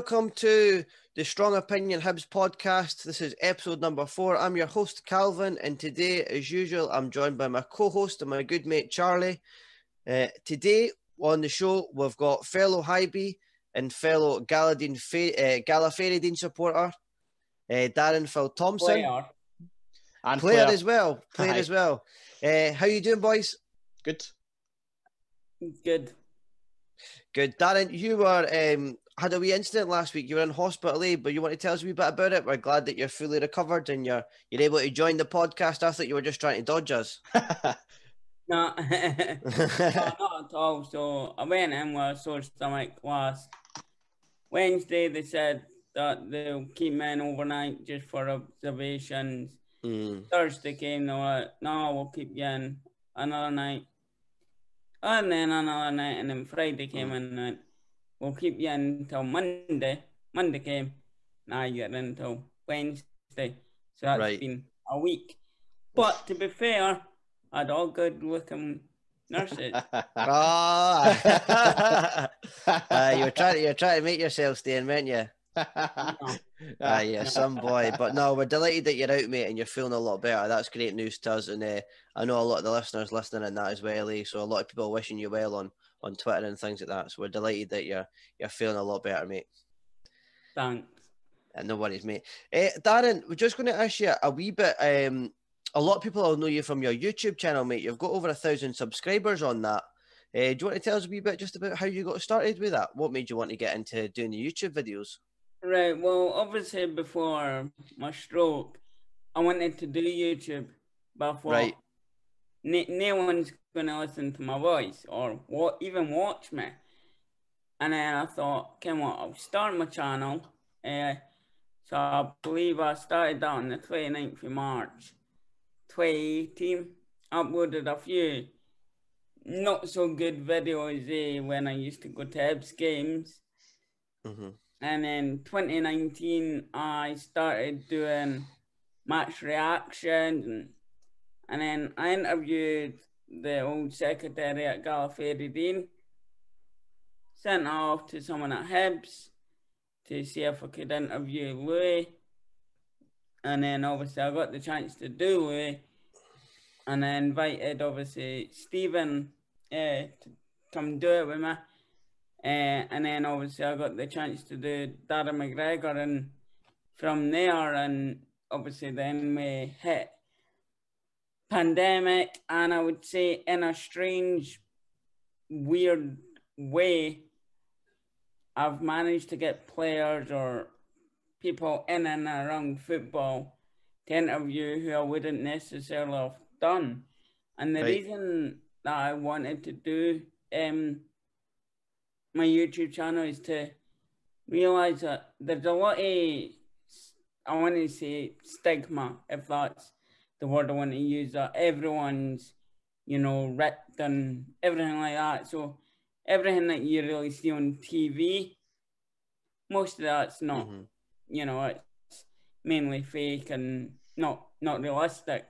welcome to the Strong Opinion Hibs podcast. This is episode number four. I'm your host, Calvin, and today, as usual, I'm joined by my co host and my good mate, Charlie. Uh, today on the show, we've got fellow Hibee and fellow Galadine uh, Gallifreydine supporter, uh, Darren Phil Thomson. Player. And player, player. as well. Player Hi. as well. Uh, how you doing, boys? Good. Good. Good. Darren, you were um, had a wee incident last week. You were in hospital, eh? But you want to tell us a wee bit about it? We're glad that you're fully recovered and you're you're able to join the podcast. I thought you were just trying to dodge us. no, no, not at all. So I went in with a sore stomach last Wednesday. They said that they'll keep me in overnight just for observations. Mm. Thursday came, they were like, no, we'll keep you in another night. And then another night, and then Friday came mm. and went, we'll keep you until Monday. Monday came, now you get in until Wednesday. So that's right. been a week. But to be fair, I'd all good looking nurses. oh, uh, you were trying to, you were trying to make yourself stay in, weren't you? Ah, yeah, some boy. But no, we're delighted that you're out, mate, and you're feeling a lot better. That's great news to us, and uh, I know a lot of the listeners listening in that as well. Eh? So a lot of people wishing you well on on Twitter and things like that. So we're delighted that you're you're feeling a lot better, mate. Thanks. And no worries, mate. Uh, Darren, we're just going to ask you a wee bit. Um, a lot of people will know you from your YouTube channel, mate. You've got over a thousand subscribers on that. Uh, do you want to tell us a wee bit just about how you got started with that? What made you want to get into doing the YouTube videos? Right. Well, obviously before my stroke, I wanted to do YouTube, but for right. No one's gonna listen to my voice or what even watch me. And then I thought, come on, I'll start my channel. Uh, so I believe I started that on the 29th of March 2018. Uploaded a few not so good videos eh, when I used to go to Hibs games. Mm-hmm. And in 2019, I started doing match reactions, and, and then I interviewed the old secretary at Gallifreydine, sent off to someone at Hibs to see if I could interview Louis. And then obviously I got the chance to do Louis, and I invited obviously Stephen uh, to come do it with me. Uh, and then obviously I got the chance to do Darren McGregor, and from there, and obviously then we hit pandemic, and I would say in a strange, weird way, I've managed to get players or people in and around football to interview who I wouldn't necessarily have done. And the right. reason that I wanted to do um, my YouTube channel is to realize that there's a lot of I want to say stigma, if that's the word I want to use, that everyone's, you know, ripped and everything like that. So everything that you really see on TV, most of that's not, mm-hmm. you know, it's mainly fake and not not realistic.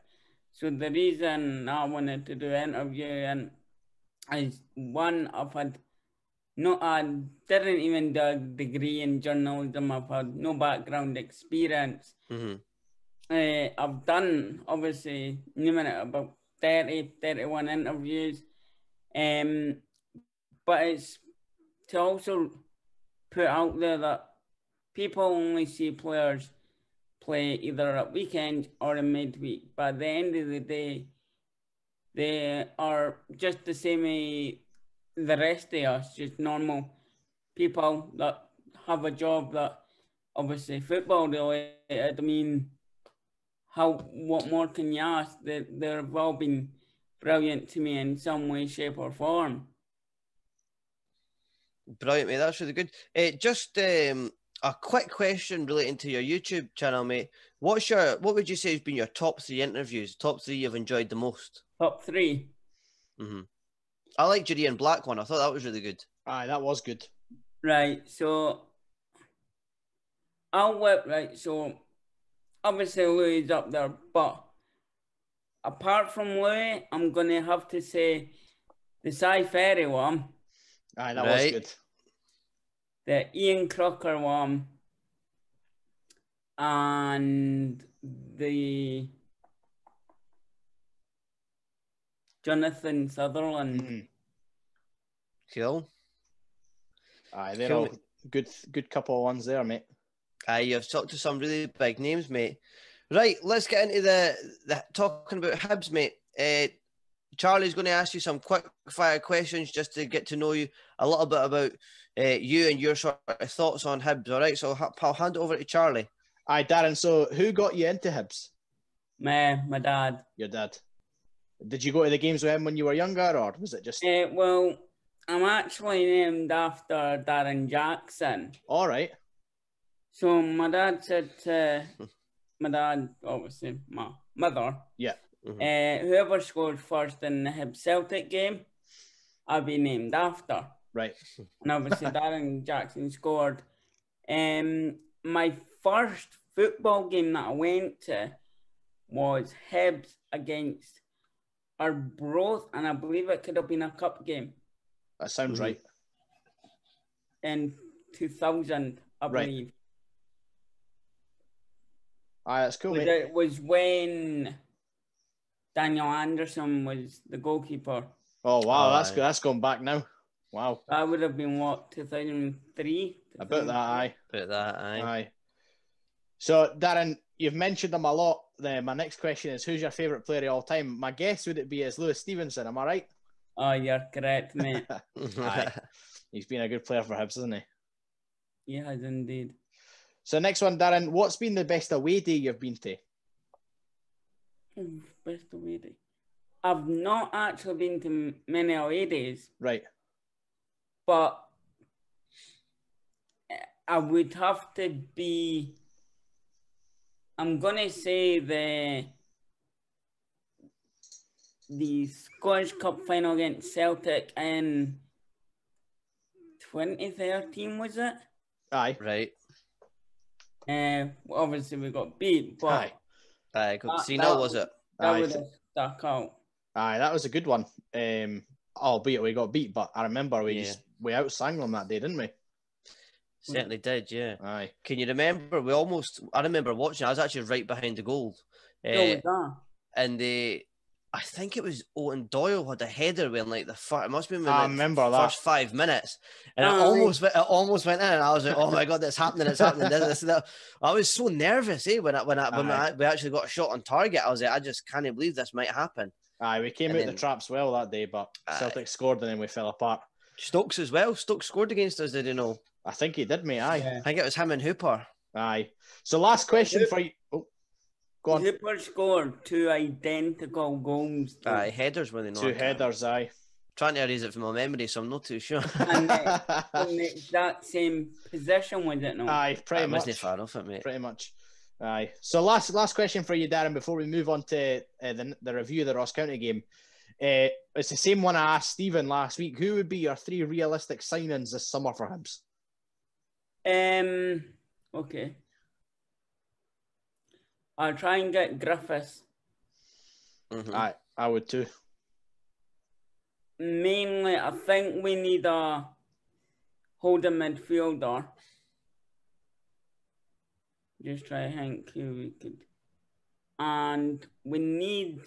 So the reason I wanted to do an interview and is one I've had no, I didn't even do a degree in journalism. I've had no background experience. Mm-hmm. Uh, I've done, obviously, minute about 30, 31 interviews. Um, but it's to also put out there that people only see players play either at weekend or in midweek. But at the end of the day, they are just the same as the rest of us, just normal people that have a job that obviously football related. I mean, how what more can you ask? They they've all been brilliant to me in some way, shape, or form. Brilliant, mate. That's really good. Uh, just um, a quick question relating to your YouTube channel, mate. What's your what would you say has been your top three interviews? Top three you've enjoyed the most? Top 3 Mm-hmm. I like Judy and Black one. I thought that was really good. Aye, that was good. Right. So I'll work right. So obviously Louis up there, but apart from Louis, I'm gonna have to say the Si Ferry one. Aye, that right. was good. the Ian Crocker one, and the Jonathan Sutherland. Mhm. Cool. Aye, they're Cool, all good, good couple of ones there, mate. Aye, you've talked to some really big names, mate. Right, let's get into the, the talking about Hibs, mate. Uh, Charlie's going to ask you some quick fire questions just to get to know you a little bit about uh, you and your sort of thoughts on Hibs. All right, so I'll hand it over to Charlie. Aye, Darren. So, who got you into Hibs? My, my dad. Your dad. Did you go to the games with him when you were younger, or was it just Uh, well, I'm actually named after Darren Jackson. all right? So my dad said to my dad, obviously my mother, Yeah. Mhm. uh, whoever scored first in the Hib Celtic game, I'll be named after. Right. And obviously Darren Jackson scored. Um, my first football game that I went to was Hibs against Arbroath, and I believe it could have been a cup game That sounds Mhm. right. in 2000, I Right. believe. Aye, that's cool, Was mate. It was when Daniel Andersson was the goalkeeper. Oh wow, Oh, that's aye. that's gone back now. Wow, That would have been what 2003. about that. Aye, About that, aye. aye. So, Darren, you've mentioned them a lot. Then my next question is, who's your favourite player of all time? My guess would it be is Lewis Stevenson. Am I right? Oh, you're correct, mate. Aye. He's been a good player for Hibs, hasn't he? he has indeed. So, next one, Darren. What's been the best away day you've been to? Oh, best away day. I've not actually been to many away days, Right. but eh, I would have to be. I'm gonna say the the Scottish Cup final against Celtic in 2013 was it? Aye. right. Uh, obviously we got beat, but Aye. Aye, good. That- See, that no, was- it? that Aye. would have stuck out. Aye, that was a good one. Um, albeit we got beat, but I remember we Yeah. just we outsang them that day, didn't we? Certainly did, yeah. Aye. Can you remember? We almost, I remember watching, I was actually right behind the goal. Uh, that. and the, I think it was Eoin Doyle had a header when like the fir- it must have been I like, remember the that. first five minutes, and it Aye. almost went, it almost went in, and I was like, oh my god, that's happening, it's happening. This, this, that. I was so nervous, eh, when I, when I, when I, we actually got a shot on target. I was like, I just can't believe this might happen. Aye, we came And out then- the traps well that day, but Aye. Celtic scored and then we fell apart. Stokes as well. Stokes scored against us, did you know? I think he did, mate. Aye. Yeah. I think it was him and Hooper. Aye. So last question for you. Oh, go on. Hooper scored two identical goals. though. Aye, headers when they know. Two headers, aye. Trying to erase it from my memory, so I'm not too sure. And in the exact same position, was it? No. aye, pretty I much. wasn't far off it, mate. Pretty much. Aye. So last last question for you, Darren, before we move on to uh, the, the review of the Ross County game. Uh, it's the same one I asked Stephen last week. Who would be your three realistic signings this summer for Hibs? Um. Okay. I'll try and get Griffiths. Mhm. Aye, I would too. Mainly, I think we need a holding midfielder. Just try to think who we could. And we need,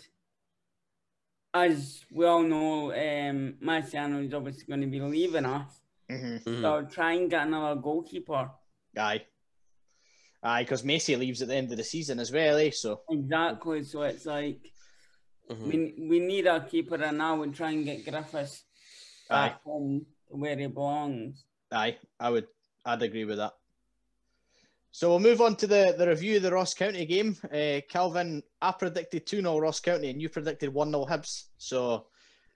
as we all know, um, Marciano is obviously going to be leaving us. hmm Mhm. So I'll try and get another goalkeeper. Aye. Aye, because Macey leaves at the end of the season as well, eh? So Exactly. So it's like Mhm. we we need a keeper, and now we try and get Griffiths aye, back home where he belongs. aye, I would I'd agree with that. So we'll move on to the, the review of the Ross County game. Uh, Calvin, I predicted 2 0 Ross County and you predicted 1 0 Hibs. So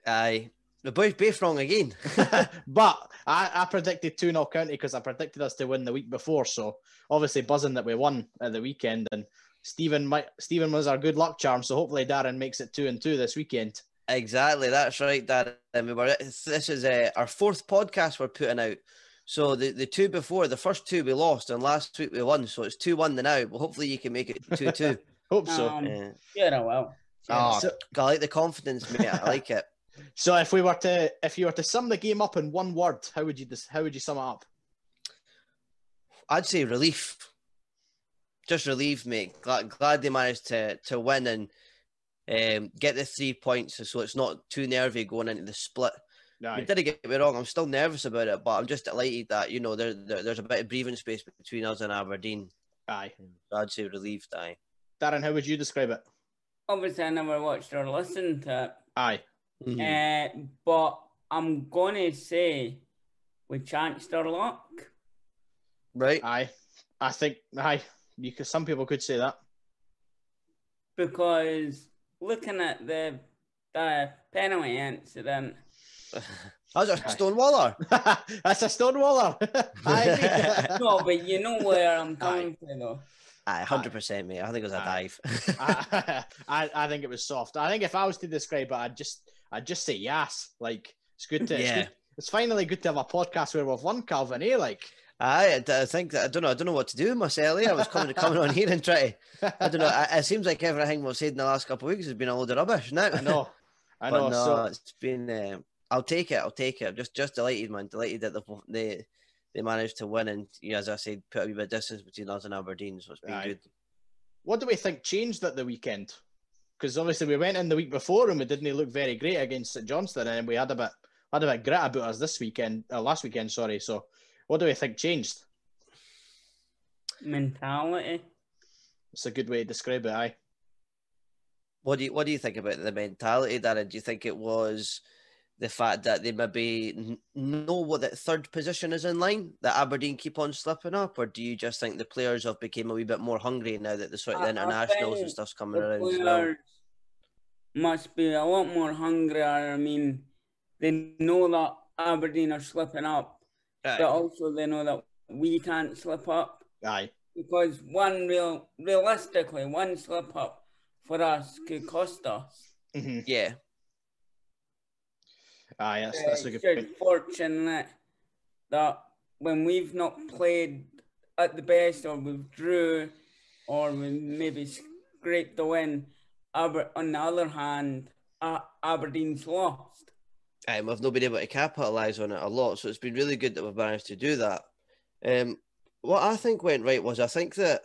Aye. The boys both wrong again. but I, I predicted 2 0 County because I predicted us to win the week before. So obviously buzzing that we won at the weekend. And Stephen might Stephen was our good luck charm. So hopefully Darren makes it 2 and 2 this weekend. exactly. That's right, Dad. And we were. This is uh, our fourth podcast we're putting out. So the, the two before, the first two we lost, and last week we won. So it's two one now. But hopefully you can make it two two. Hope so. Um, Yeah. Yeah, well. Oh, so, I like the confidence, mate. I like it. So if we were to if you were to sum the game up in one word, how would you dis- how would you sum it up? I'd say relief. Just relieved, mate. Glad, glad they managed to to win and um, get the three points, so it's not too nervy going into the split. No. Aye. Did get me wrong? I'm still nervous about it, but I'm just delighted that you know there, there there's a bit of breathing space between us and Aberdeen. Aye. So I'd say relieved. Aye. Darren, how would you describe it? Obviously, I never watched or listened to it. Aye. Uh, but I'm gonna say we chanced our luck. Right. Aye. I think aye. You could, some people could say that. because looking at the the penalty incident, How's a Stonewaller? That's a stonewaller. I agree. no, but you know where I'm coming from, though. Aye, hundred percent, mate. I think it was a Aye. dive. I, I, I think it was soft. I think if I was to describe it, I'd just I'd just say yes. Like it's good to it's, Yeah. good, it's finally good to have a podcast where we've won Calvin, eh? Like I, I think that I don't know. I don't know what to do with myself. eh? I was coming to coming on here and try. I don't know. I, it seems like everything we've said in the last couple of weeks has been a load of rubbish. Now I know. I know. no, so it's been. Uh, I'll take it. I'll take it. I'm just just delighted, man. Delighted that they they, they managed to win and you know, as I said, put a wee bit of distance between us and Aberdeen. So it's been Aye. good. what do we think changed at the weekend? Because obviously we went in the week before and we didn't look very great against St Johnstone, and we had a bit had a bit grit about us this weekend, uh, last weekend. Sorry. So what do we think changed? Mentality. It's a good way to describe it. Aye. What do you What do you think about the mentality, Darren? Do you think it was the fact that they maybe n- know what that third position is in line that Aberdeen keep on slipping up, or do you just think the players have become a wee bit more hungry now that the sort of the I- I internationals and stuff's coming The around as well? players must be a lot more hungrier. I mean, they know that Aberdeen are slipping up, but also they know that we can't slip up Aye. because one real, realistically, one slip up for us could cost us. hmm Yeah, Aye. That's, that's a good point. fortunate that when we've not played at the best, or we've drew, or we maybe scraped the win, Aber- on the other hand, A- Aberdeen's lost. um, we've not been able to capitalise on it a lot, so it's been really good that we've managed to do that. Um, what I think went right was I think that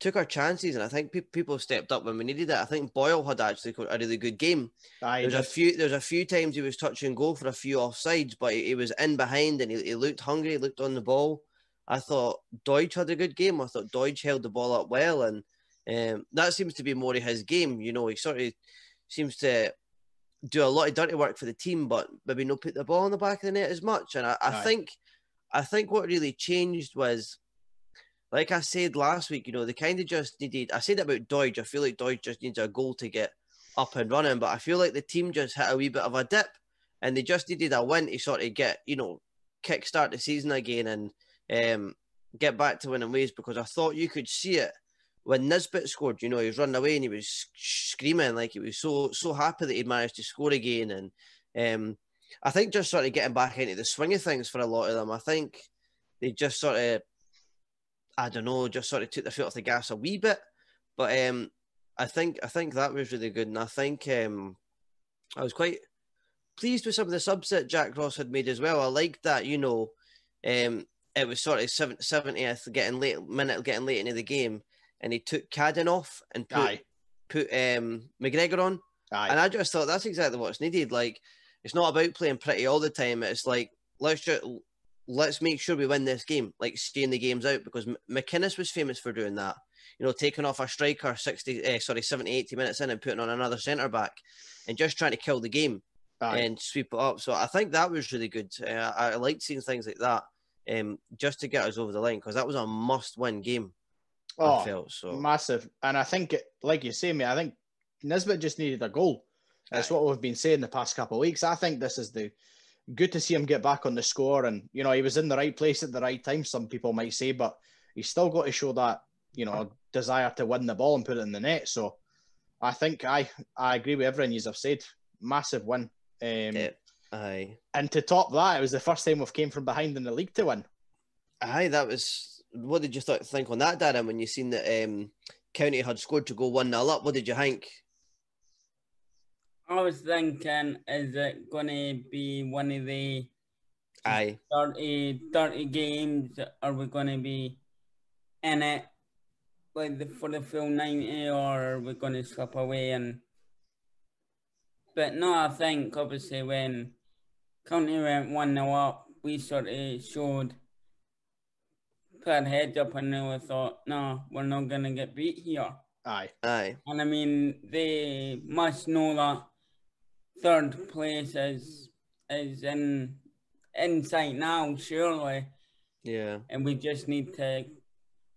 took our chances, and I think pe- people stepped up when we needed it. I think Boyle had actually got a really good game. Aye. There's a few. There's a few times he was touch and go for a few offsides, but he, he was in behind and he, he looked hungry. He looked on the ball. I thought Doidge had a good game. I thought Doidge held the ball up well, and um, that seems to be more of his game. You know, he sort of seems to do a lot of dirty work for the team, but maybe not put the ball in the back of the net as much. And I, I think, I think what really changed was, like I said last week, you know, they kind of just needed. I said about Doidge. I feel like Doidge just needs a goal to get up and running, but I feel like the team just hit a wee bit of a dip, and they just needed a win to sort of get, you know, kickstart the season again and um, get back to winning ways. Because I thought you could see it when Nisbet scored. You know, he was running away and he was screaming like he was so so happy that he'd managed to score again. And um, I think just sort of getting back into the swing of things for a lot of them. I think they just sort of, I don't know, just sort of took their foot off the gas a wee bit. But um, I think I think that was really good, and I think um, I was quite pleased with some of the subs that Jack Ross had made as well. I liked that, you know, um, it was sort of seventieth getting late minute getting late into the game, and he took Cadden off and put Aye. put um, McGregor on, Aye. and I just thought that's exactly what's needed. Like it's not about playing pretty all the time. It's like let's just let's make sure we win this game, like staying the games out because M- McInnes was famous for doing that. You know, taking off a striker 60, eh, sorry, 70, 80 minutes in and putting on another centre back and just trying to kill the game Aye. and sweep it up. So I think that was really good. Uh, I, I liked seeing things like that um, just to get us over the line because that was a must-win game. I Oh, felt so. massive. And I think, it, like you say, mate, I think Nisbet just needed a goal. That's Aye. what we've been saying the past couple of weeks. I think this is the good to see him get back on the score. And, you know, he was in the right place at the right time, some people might say, but he's still got to show that, you know, desire to win the ball and put it in the net. So I think I I agree with everything you have said. Massive win. Um, Yeah. Aye. And to top that, it was the first time we've came from behind in the league to win. Aye, that was. What did you th- think on that, Darren, when you seen that um, County had scored to go 1 0 up? What did you think? I was thinking, is it going to be one of the Aye. 30, 30 games? Are we going to be in it like the, for the full 90 or are we going to slip away and but no I think obviously when County went 1 0 up we sort of showed put our heads up and they thought no we're not going to get beat here Aye. Aye. and I mean they must know that third place is is in in sight now surely Yeah. and we just need to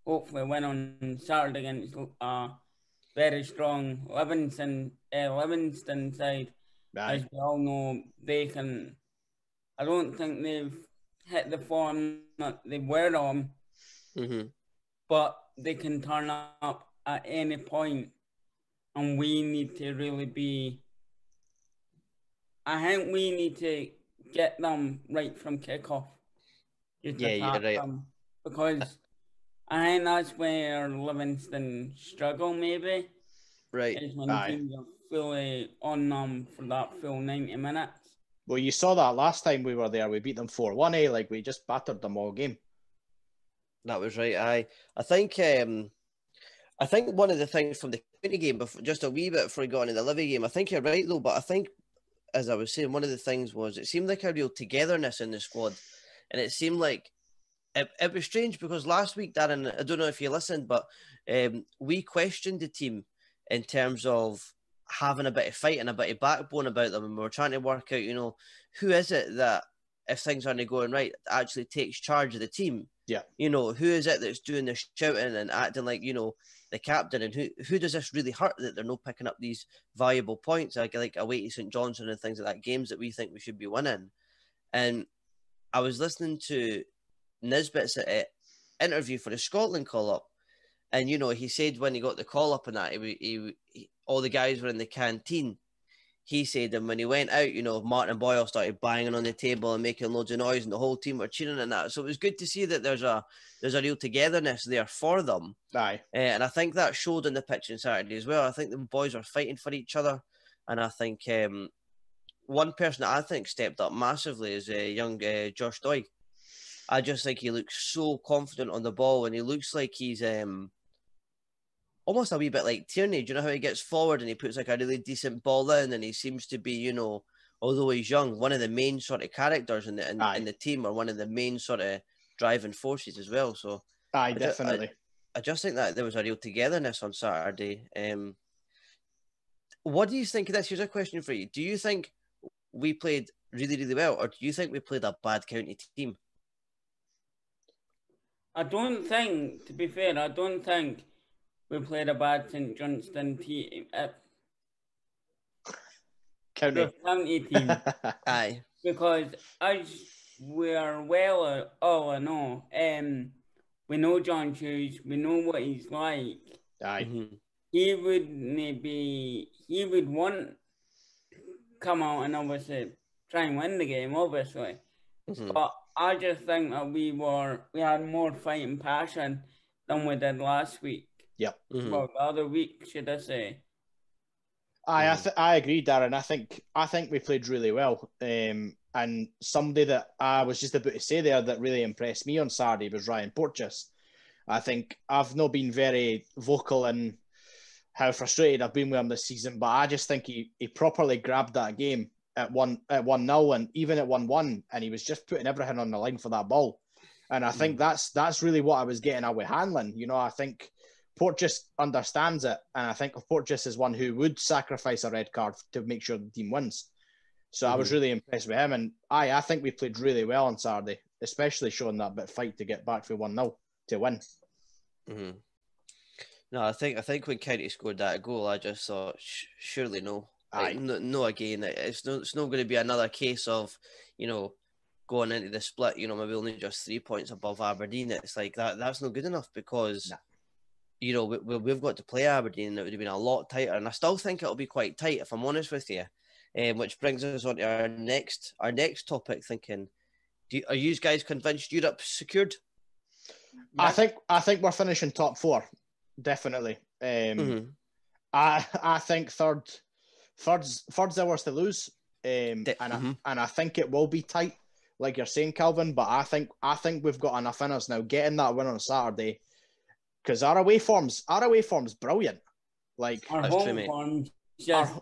hopefully win on Saturday against a very strong Livingston uh, Livingston side. Aye. As we all know, they can. I don't think they've hit the form that they were on, Mm-hmm. but they can turn up at any point, and we need to really be. I think we need to get them right from kickoff. Yeah, you're right. them, because I think that's where Livingston struggle. Maybe Right. is when Aye. teams are fully on them for that full ninety minutes. Well, you saw that last time we were there. We beat them 4 1, eh? Like, we just battered them all game. That was right. I I think um I think one of the things from the County game, before, just a wee bit before we got into the Livy game, I think you're right though. But I think, as I was saying, one of the things was it seemed like a real togetherness in the squad, and it seemed like it, it was strange because last week, Darren, I don't know if you listened, but um, we questioned the team in terms of having a bit of fight and a bit of backbone about them, and we were trying to work out, you know, who is it that if things aren't going right, actually takes charge of the team Yeah. you know, who is it that's doing the shouting and acting like, you know, the captain and who who does this really hurt that they're not picking up these valuable points like like away to St Johnstone and things like that, games that we think we should be winning. And I was listening to Nisbet's interview for the Scotland call up, and you know he said when he got the call up and that he, he, he all the guys were in the canteen. He said, and when he went out, you know, Martin Boyle started banging on the table and making loads of noise, and the whole team were cheering and that. So it was good to see that there's a there's a real togetherness there for them. Aye. Uh, and I think that showed in the pitch on Saturday as well. I think the boys were fighting for each other, and I think um, one person that I think stepped up massively is uh, young uh, Josh Doig. I just think he looks so confident on the ball, and he looks like he's um, almost a wee bit like Tierney. Do you know how he gets forward and he puts like a really decent ball in, and he seems to be, you know, although he's young, one of the main sort of characters in the in, in the team, or one of the main sort of driving forces as well. So Aye, ju- definitely. I just think that there was a real togetherness on Saturday. Um, what do you think of this? Here's a question for you. Do you think we played really, really well, or do you think we played a bad county team? I don't think, to be fair, I don't think we played a bad St Johnstone team, uh, County. the county team, Aye. because as we're well uh, all in all, um, we know John Hughes, we know what he's like. Aye. Mhm. He would maybe, he would want come out and obviously try and win the game, obviously. Mhm. But I just think that we were, we had more fighting passion than we did last week. Mhm. Well, the other week, should I say? Aye, I, Mm. th- I agree, Darren. I think I think we played really well. Um, and somebody that I was just about to say there that really impressed me on Saturday was Ryan Porteous. I think I've not been very vocal in how frustrated I've been with him this season, but I just think he, he properly grabbed that game at one at one 0 and even at one one, and he was just putting everything on the line for that ball. And I think that's that's really what I was getting at with Hanlon. You know, I think Porteous understands it, and I think Porteous is one who would sacrifice a red card to make sure the team wins. So I was really impressed with him, and I I think we played really well on Saturday, especially showing that bit of fight to get back for one 0 to win. Mhm. No, I think I think when County scored that goal, I just thought, sh- surely no, Like, no, no again. It's no, it's not going to be another case of, you know, going into the split. You know, maybe only just three points above Aberdeen. It's like that. That's not good enough because, Nah. You know, we, we've got to play Aberdeen. It would have been a lot tighter, and I still think it'll be quite tight if I'm honest with you. Um, which brings us on to our next our next topic. Thinking, do you, are you guys convinced Europe's secured? I think I think we're finishing top four, definitely. Um, Mhm. I I think third, third's third's ours to lose, um, De- and mhm. I, and I think it will be tight. like you're saying, Calvin. But I think I think we've got enough in us now. Getting that win on Saturday, because our away forms, our away form's brilliant. Like Our That's true, home mate. form just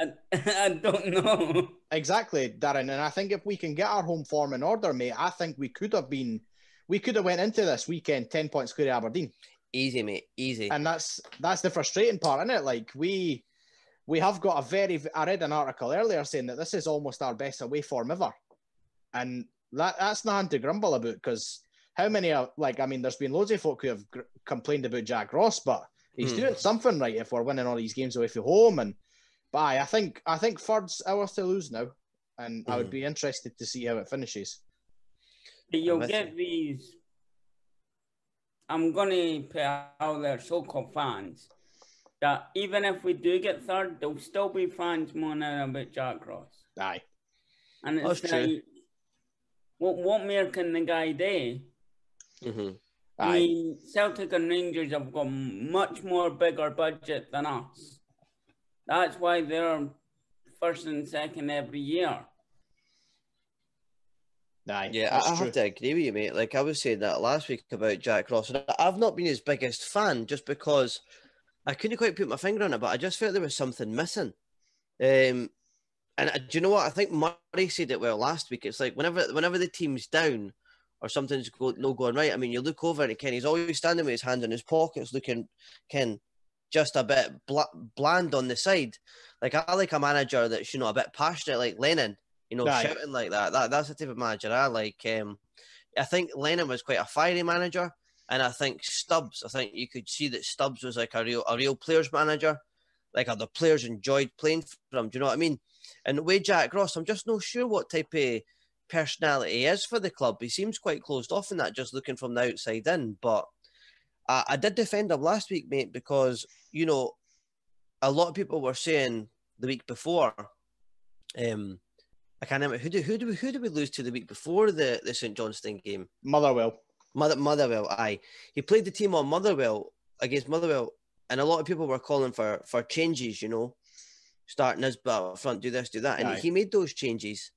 I, I don't know. exactly, Darren. And I think if we can get our home form in order, mate, I think we could have been, we could have went into this weekend ten points clear of Aberdeen. Easy, mate. Easy. and that's that's the frustrating part, isn't it? Like we we have got a very. I read an article earlier saying that this is almost our best away form ever, and that that's nothing to grumble about because how many are like I mean, there's been loads of folk who have gr- complained about Jack Ross, but he's Hmm. doing something right if we're winning all these games away from home. And but aye, I think I think Ford's ours to lose now, and I would Mhm. be interested to see how it finishes. But You'll with get these. I'm gonna put out there so-called fans that even if we do get third, there'll still be fans moaning about Jack Ross. Aye, And it's That's true. what what more can the guy do? Hmm I mean, Celtic and Rangers have got much more bigger budget than us. That's why they're first and second every year. aye. Yeah, I, I true. have to agree with you, mate. Like I was saying that last week about Jack Ross, and I- I've not been his biggest fan just because I couldn't quite put my finger on it, but I just felt there was something missing. Um, and uh, do you know what? I think Murray said it well last week. It's like whenever whenever the team's down or something's go, no going right, I mean, you look over and Ken, he's always standing with his hand in his pockets, looking Ken just a bit bla- bland on the side. Like I like a manager that's you know a bit passionate, like Lennon, you know, Aye. shouting like that. That that's the type of manager I like. Um, I think Lennon was quite a fiery manager, and I think Stubbs. I think you could see that Stubbs was like a real a real players manager. Like other players enjoyed playing for him. Do you know what I mean? And way Jack Ross, I'm just not sure what type of personality is for the club. He seems quite closed off in that, just looking from the outside in. But I, I did defend him last week, mate, because you know a lot of people were saying the week before. Um, I can't remember who do who do we who did we lose to the week before the the St Johnstone game? Motherwell. Mother Motherwell, aye. He played the team on Motherwell against Motherwell, and a lot of people were calling for for changes. You know, starting his up front, do this, do that, and Aye. he made those changes.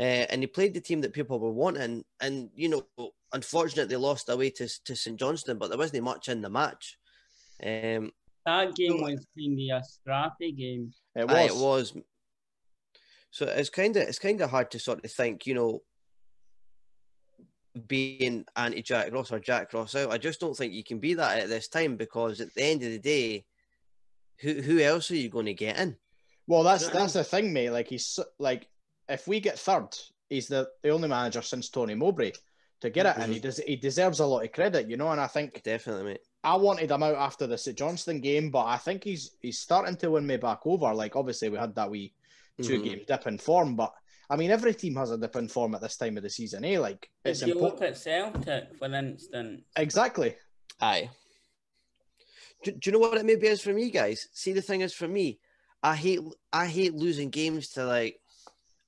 Uh, and he played the team that people were wanting, and you know, unfortunately, they lost away to to St Johnstone, but there wasn't much in the match. Um, That game was kind of a scrappy game. It was. Aye, it was. So it's kind of it's kind of hard to sort of think, you know, being anti Jack Ross or Jack Ross out. I just don't think you can be that at this time because at the end of the day, who who else are you going to get in? Well, that's that's the thing, mate. Like he's like, if we get third, he's the, the only manager since Tony Mowbray to get it, and he Mhm. does he deserves a lot of credit, you know. And I think Definitely, mate. I wanted him out after the St Johnstone game, but I think he's he's starting to win me back over. Like obviously we had that wee 2 Mhm. game dip in form, but I mean every team has a dip in form at this time of the season, eh? Like it's If you look at Celtic, for instance, Exactly. Aye. Do, do you know what it maybe is for me, guys? See, the thing is for me, I hate I hate losing games to like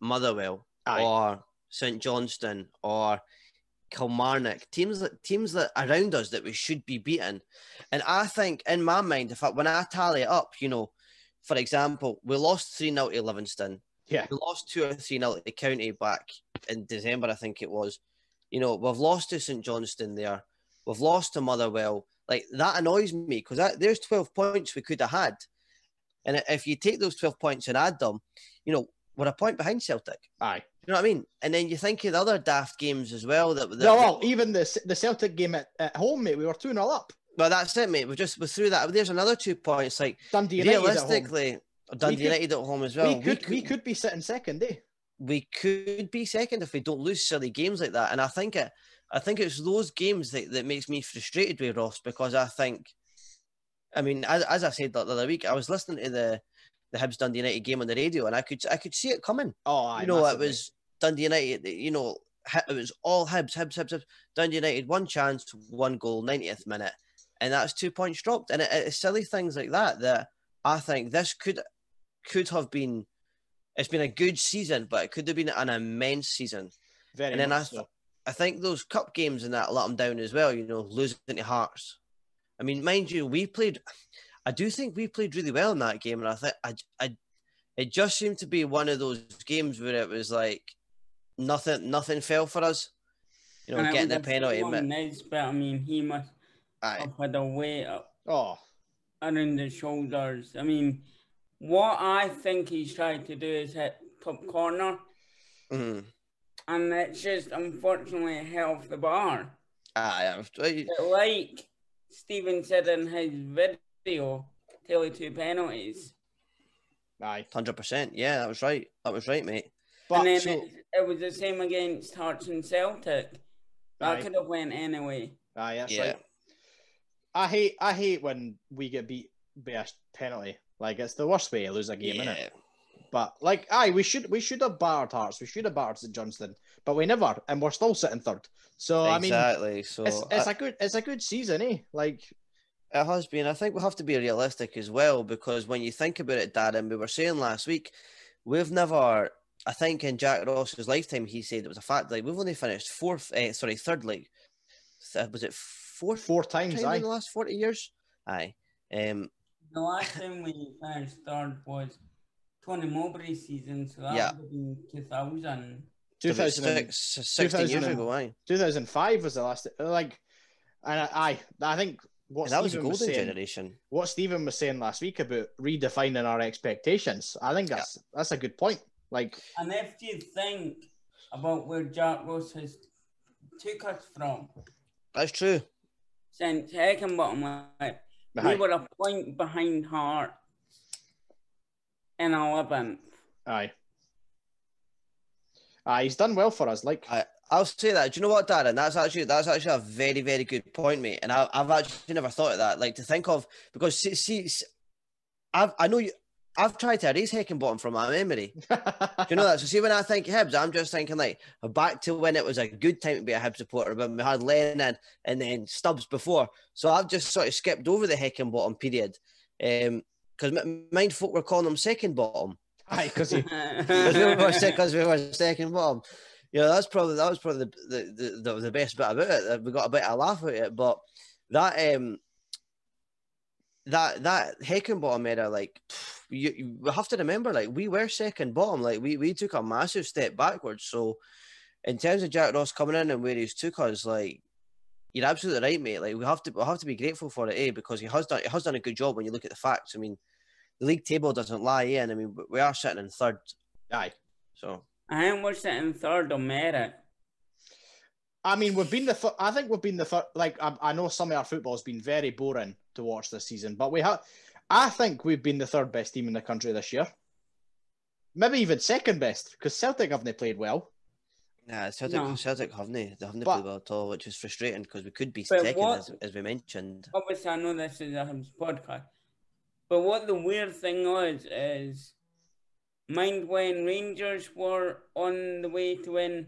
Motherwell Aye. or St Johnstone or Kilmarnock teams that teams that around us that we should be beating. And I think in my mind, if I, when I tally it up, you know, for example, we lost three 0 to Livingston. Yeah. We lost two or three 0 to County back in December, I think it was. You know, we've lost to St Johnstone there. We've lost to Motherwell. Like that annoys me because there's 12 points we could have had. And if you take those 12 points and add them, you know, we're a point behind Celtic. Aye. You know what I mean? And then you think of the other daft games as well. That, that No, well, even the the Celtic game at, at home, mate, we were two 0 up. well, that's it, mate. We just we through that. There's another two points. Like Dundee United at home. realistically, Dundee could- United at home as well. we could we could be sitting second, eh? we could be second if we don't lose silly games like that. And I think it, I think it's those games that, that makes me frustrated with Ross because I think, I mean, as, as I said the other week, I was listening to the the Hibs Dundee United game on the radio, and I could I could see it coming. Oh, aye, you know, massively. it was Dundee United. You know, it was all Hibs, Hibs, Hibs, Hibs. Dundee United, one chance, one goal, 90th minute, and that's two points dropped. And it, it's silly things like that that I think this could could have been. It's been a good season, but it could have been an immense season. very and then I, so. I think those cup games and that let them down as well. You know, losing to Hearts. I mean, mind you, we played. I do think we played really well in that game, and I think I, I, it just seemed to be one of those games where it was like, nothing nothing fell for us. You know, And getting the penalty. full-on admit- Nisbet, I mean, he must Aye. have had a weight up Oh, around the shoulders. I mean, what I think he's trying to do is hit top corner, Mhm. and it's just unfortunately hit off the bar. Aye, I was- I- But like Stephen said in his video, Taylor two penalties. aye. Hundred percent. Yeah, that was right. That was right, mate. But and then so, it, it was the same against Hearts and Celtic. That Aye. could have went anyway. aye, that's Yeah. right. I hate I hate when we get beat by a penalty. Like it's the worst way to lose a game, yeah. it? But like, aye, we should we should have battered Hearts, we should have battered St Johnstone, but we never, and we're still sitting third. So I mean, exactly. so it's, it's I- a good it's a good season, eh? Like, It has been. I think we have to be realistic as well because when you think about it, Darren, we were saying last week, we've never. I think in Jack Ross's lifetime, he said it was a fact. Like we've only finished fourth. Uh, sorry, third league. Th- Was it fourth four times, time aye. in the last forty years? Aye. Um. The last time we finished third was Tony Mowbray season, so that Yeah. would have been 2000. 2006, 2000, 16 years ago, aye. 2005 was the last. Like, and I, I think what And that was a Stephen golden saying, generation. what Stephen was saying last week about redefining our expectations. I think that's that's a good point. Like, And if you think about where Jack Ross has took us from, That's true. since Heckingbottom, like, we were a point behind Heart in 11th. aye, aye, he's done well for us. Like, I, I'll say that. Do you know what, Darren? That's actually that's actually a very very good point, mate. And I, I've actually never thought of that. Like to think of because see, see I've I know you. I've tried to erase Heckingbottom from my memory. Do you know that? So see, when I think Hibs, I'm just thinking like back to when it was a good time to be a Hibs supporter, when we had Lennon and then Stubbs before. So I've just sort of skipped over the Heckingbottom period, um, because mind folk were calling him second bottom aye, because he, because we were because we were second bottom. You know, that's probably that was probably the the, the, the best bit about it. We got a bit of a laugh at it, but that um that that Heckingbottom era, like you, you have to remember, like we were second bottom, like we we took a massive step backwards. So in terms of Jack Ross coming in and where he's took us, like you're absolutely right, mate. Like we have to we have to be grateful for it, eh? Because he has done he has done a good job when you look at the facts. I mean, the league table doesn't lie in. I mean, we are sitting in third, aye. so I think we're sitting third on merit. I mean, we've been the. Th- I think we've been the. Th- like, I, I know some of our football has been very boring to watch this season, but we have. I think we've been the third best team in the country this year. Maybe even second best because Celtic haven't played well. yeah, Celtic No. Celtic haven't they? They haven't But- played well at all, which is frustrating because we could be second what- as, as we mentioned. Obviously, I know this is a Hibs podcast, but what the weird thing was is, mind when Rangers were on the way to win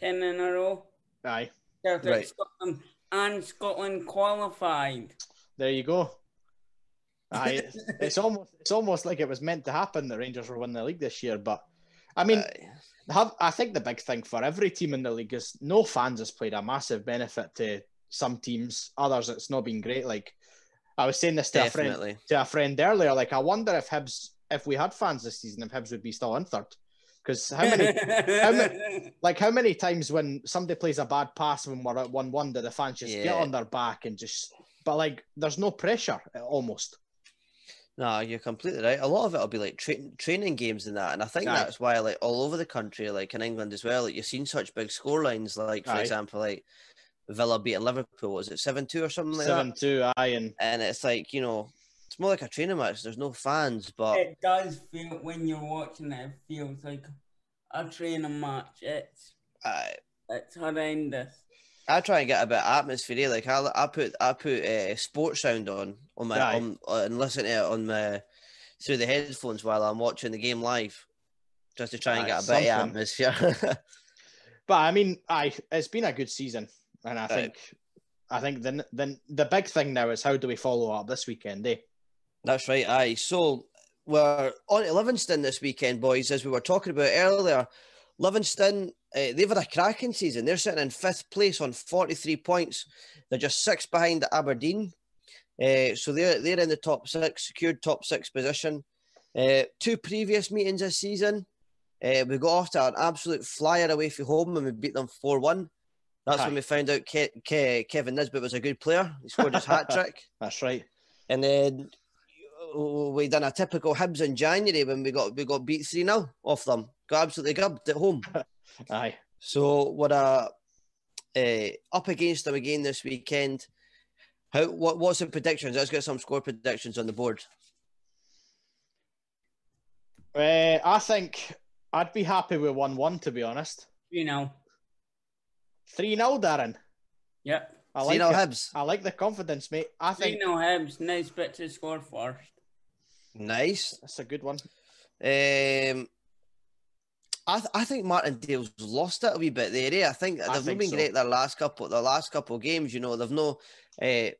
10 in a row? Aye, Celtic, Right. Scotland, and Scotland qualified. there you go. Aye, it's, it's almost it's almost like it was meant to happen that Rangers were winning the league this year. But I mean, Aye. have I think the big thing for every team in the league is no fans has played a massive benefit to some teams. Others, it's not been great. Like I was saying this to a friend to a friend earlier. Like I wonder if Hibs, if we had fans this season, if Hibs would be still in third. Because how many, many? like how many times when somebody plays a bad pass when we're at one-one, do the fans just get on their back and just? But like, there's no pressure almost. No, you're completely right. A lot of it will be like tra- training games and that, and I think Aye. that's why, like all over the country, like in England as well, like you've seen such big score lines. Like for Aye. example, like Villa beating Liverpool, was it seven two or something like Seven that? two, aye, and And it's like you know, it's more like a training match. There's no fans, but it does feel when you're watching it, it feels like a training match. It's I it's horrendous. I try and get a bit of atmosphere. eh, Like I, I put I put uh, sports sound on on my Aye. on, uh, and listen to it on my through the headphones while I'm watching the game live, just to try and Aye, get a bit of atmosphere. but I mean, aye, it's been a good season, and I Aye. think, I think the the the big thing now is how do we follow up this weekend, eh? That's right. Aye. So we're on to Livingston this weekend, boys. As we were talking about earlier, Livingston uh, they've had a cracking season. They're sitting in fifth place on forty three points. They're just six behind Aberdeen. Uh, so they're they're in the top six, secured top six position. Uh, two previous meetings this season, Uh, we got off to an absolute flyer away from home and we beat them 4 1. That's Aye. when we found out Ke- Ke- Kevin Nisbet was a good player. He scored his hat trick. That's right. And then we done a typical Hibs in January when we got we got beat 3 0 off them. Got absolutely gubbed at home. Aye. So we're uh, uh, up against them again this weekend. How what what's the predictions? Let's get some score predictions on the board. Uh, I think I'd be happy with 1 1, to be honest. You know. 3 0, Darren. Yep. I See like now. Hibs. I like the confidence, mate. I Three think no Hibs. Nice bit to score first. Nice. that's a good one. Um, I th- I think Martindale's lost it a wee bit there. Eh? I think they've not think been so. great their last couple their last couple of games. You know they've no. Uh,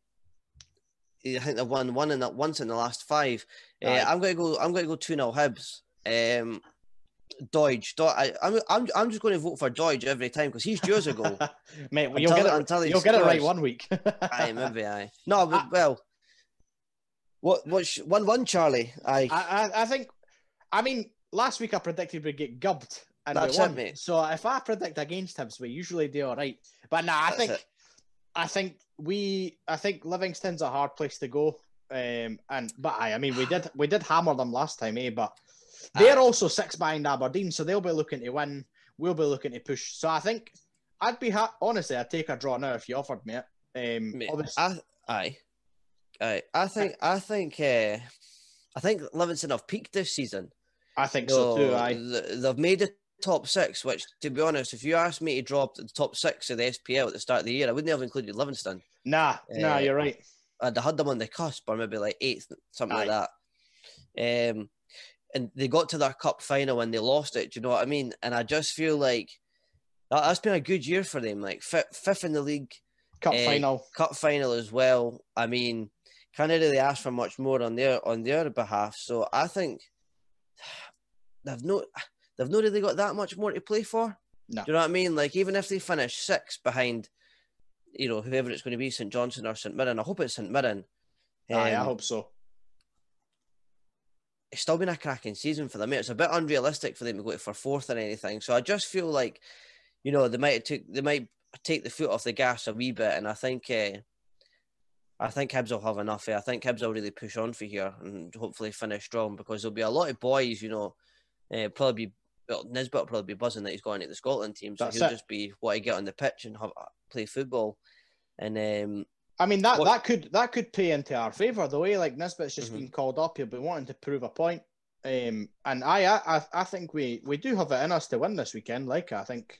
I think they've won one in the, once in the last five. Uh, Aye. I'm going to go. I'm going to go two 0 Hibs. Um, Doidge. Do- I, I'm, I'm I'm just going to vote for Doidge every time because he's due as a goal. mate, well, Until- you'll get it, you'll get it right one week. aye, maybe aye. No, but, I- well. What what's one one Charlie? I, I, I think, I mean, last week I predicted we'd get gubbed and That's we it, won. mate. So if I predict against Hibs, we usually do all right. But nah, I That's think, it. I think we, I think Livingston's a hard place to go. Um, and but I, I mean, we did we did hammer them last time, eh? But they're Aye. also six behind Aberdeen, so they'll be looking to win. We'll be looking to push. So I think I'd be ha- honestly, I'd take a draw now if you offered me it. Um, Mate, obviously, I, aye, aye. I think I think uh, I think Livingston have peaked this season. I think so too. I th- they've made the top six, which, to be honest, if you asked me to drop the top six of the SPL at the start of the year, I wouldn't have included Livingston. nah, nah, Uh, you're right. I'd have had them on the cusp, or maybe like eighth, something like that. Um, and they got to their cup final and they lost it. Do you know what I mean? And I just feel like that, that's been a good year for them. Like fifth in the league, Cup eh, final. cup final as well. I mean, can't really ask for much more on their on their behalf. So I think they've no they've not really got that much more to play for. No. Do you know what I mean? Like even if they finish six behind, you know, whoever it's going to be, St Johnstone or St Mirren. I hope it's St Mirren. Aye, I um, hope so. it's still been a cracking season for them. It's a bit unrealistic for them to go for fourth or anything. So I just feel like, you know, they might take they might take the foot off the gas a wee bit, and I think uh, I think Hibs will have enough. here. I think Hibs will really push on for here and hopefully finish strong because there'll be a lot of boys, you know, uh, probably be. Well, Nisbet will probably be buzzing that he's going to the Scotland team, so That's he'll it. just be what he get on the pitch and have, play football. And um, I mean that What- that could that could play into our favour the way like Nisbet's just Mhm. been called up. He'll be wanting to prove a point. Um, and I, I I think we we do have it in us to win this weekend. Like I think,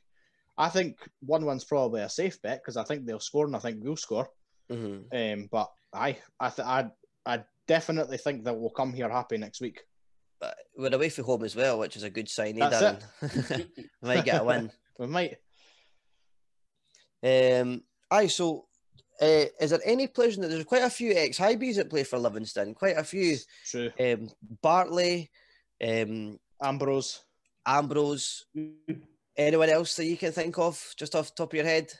I think one one's probably a safe bet because I think they'll score and I think we'll score. Mhm. Um, but I I th- I I definitely think that we'll come here happy next week. but we're away from home as well, which is a good sign. Eh, That's Darren? Might get a win. We might. Um, aye, so uh, is there any players? That, There's quite a few ex Hibees that play for Livingston. Quite a few. True. Um, Bartley, um, Ambrose. Ambrose. Anyone else that you can think of, just off the top of your head?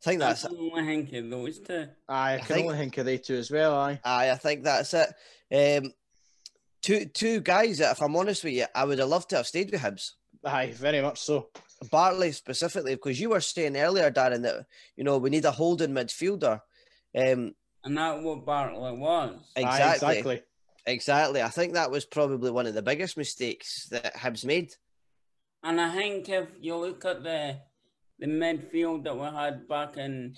I think that's. I can only think of those two. Aye, I I can think- only think of they two as well. Aye. Aye, I think that's it. Um, two two guys that, if I'm honest with you, I would have loved to have stayed with Hibs. Aye, very much so. Bartley specifically, because you were saying earlier, Darren, that you know we need a holding midfielder. Um, And that what Bartley was. Aye, exactly. exactly. Exactly. I think that was probably one of the biggest mistakes that Hibs made. And I think if you look at the the midfield that we had back in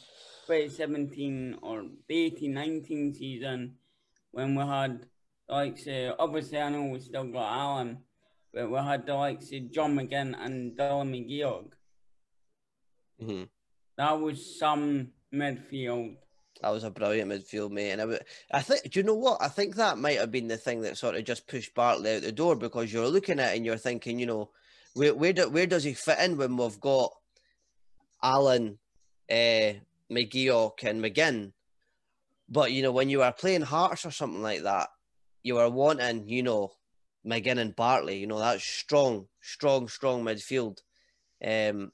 2017 or the 18-19 season, when we had like say obviously I know we still got Allan, but we had the likes of John McGinn and Dylan McGeouch. Mm-hmm. That was some midfield. That was a brilliant midfield, mate. And I, would- I think, do you know what? I think that might have been the thing that sort of just pushed Bartley out the door because you're looking at it and you're thinking, you know, where where, do, where does he fit in when we've got Allan, uh, McGeouch, and McGinn? But you know, when you are playing Hearts or something like that, you are wanting, you know, McGinn and Bartley. You know, that's strong, strong, strong midfield. Um,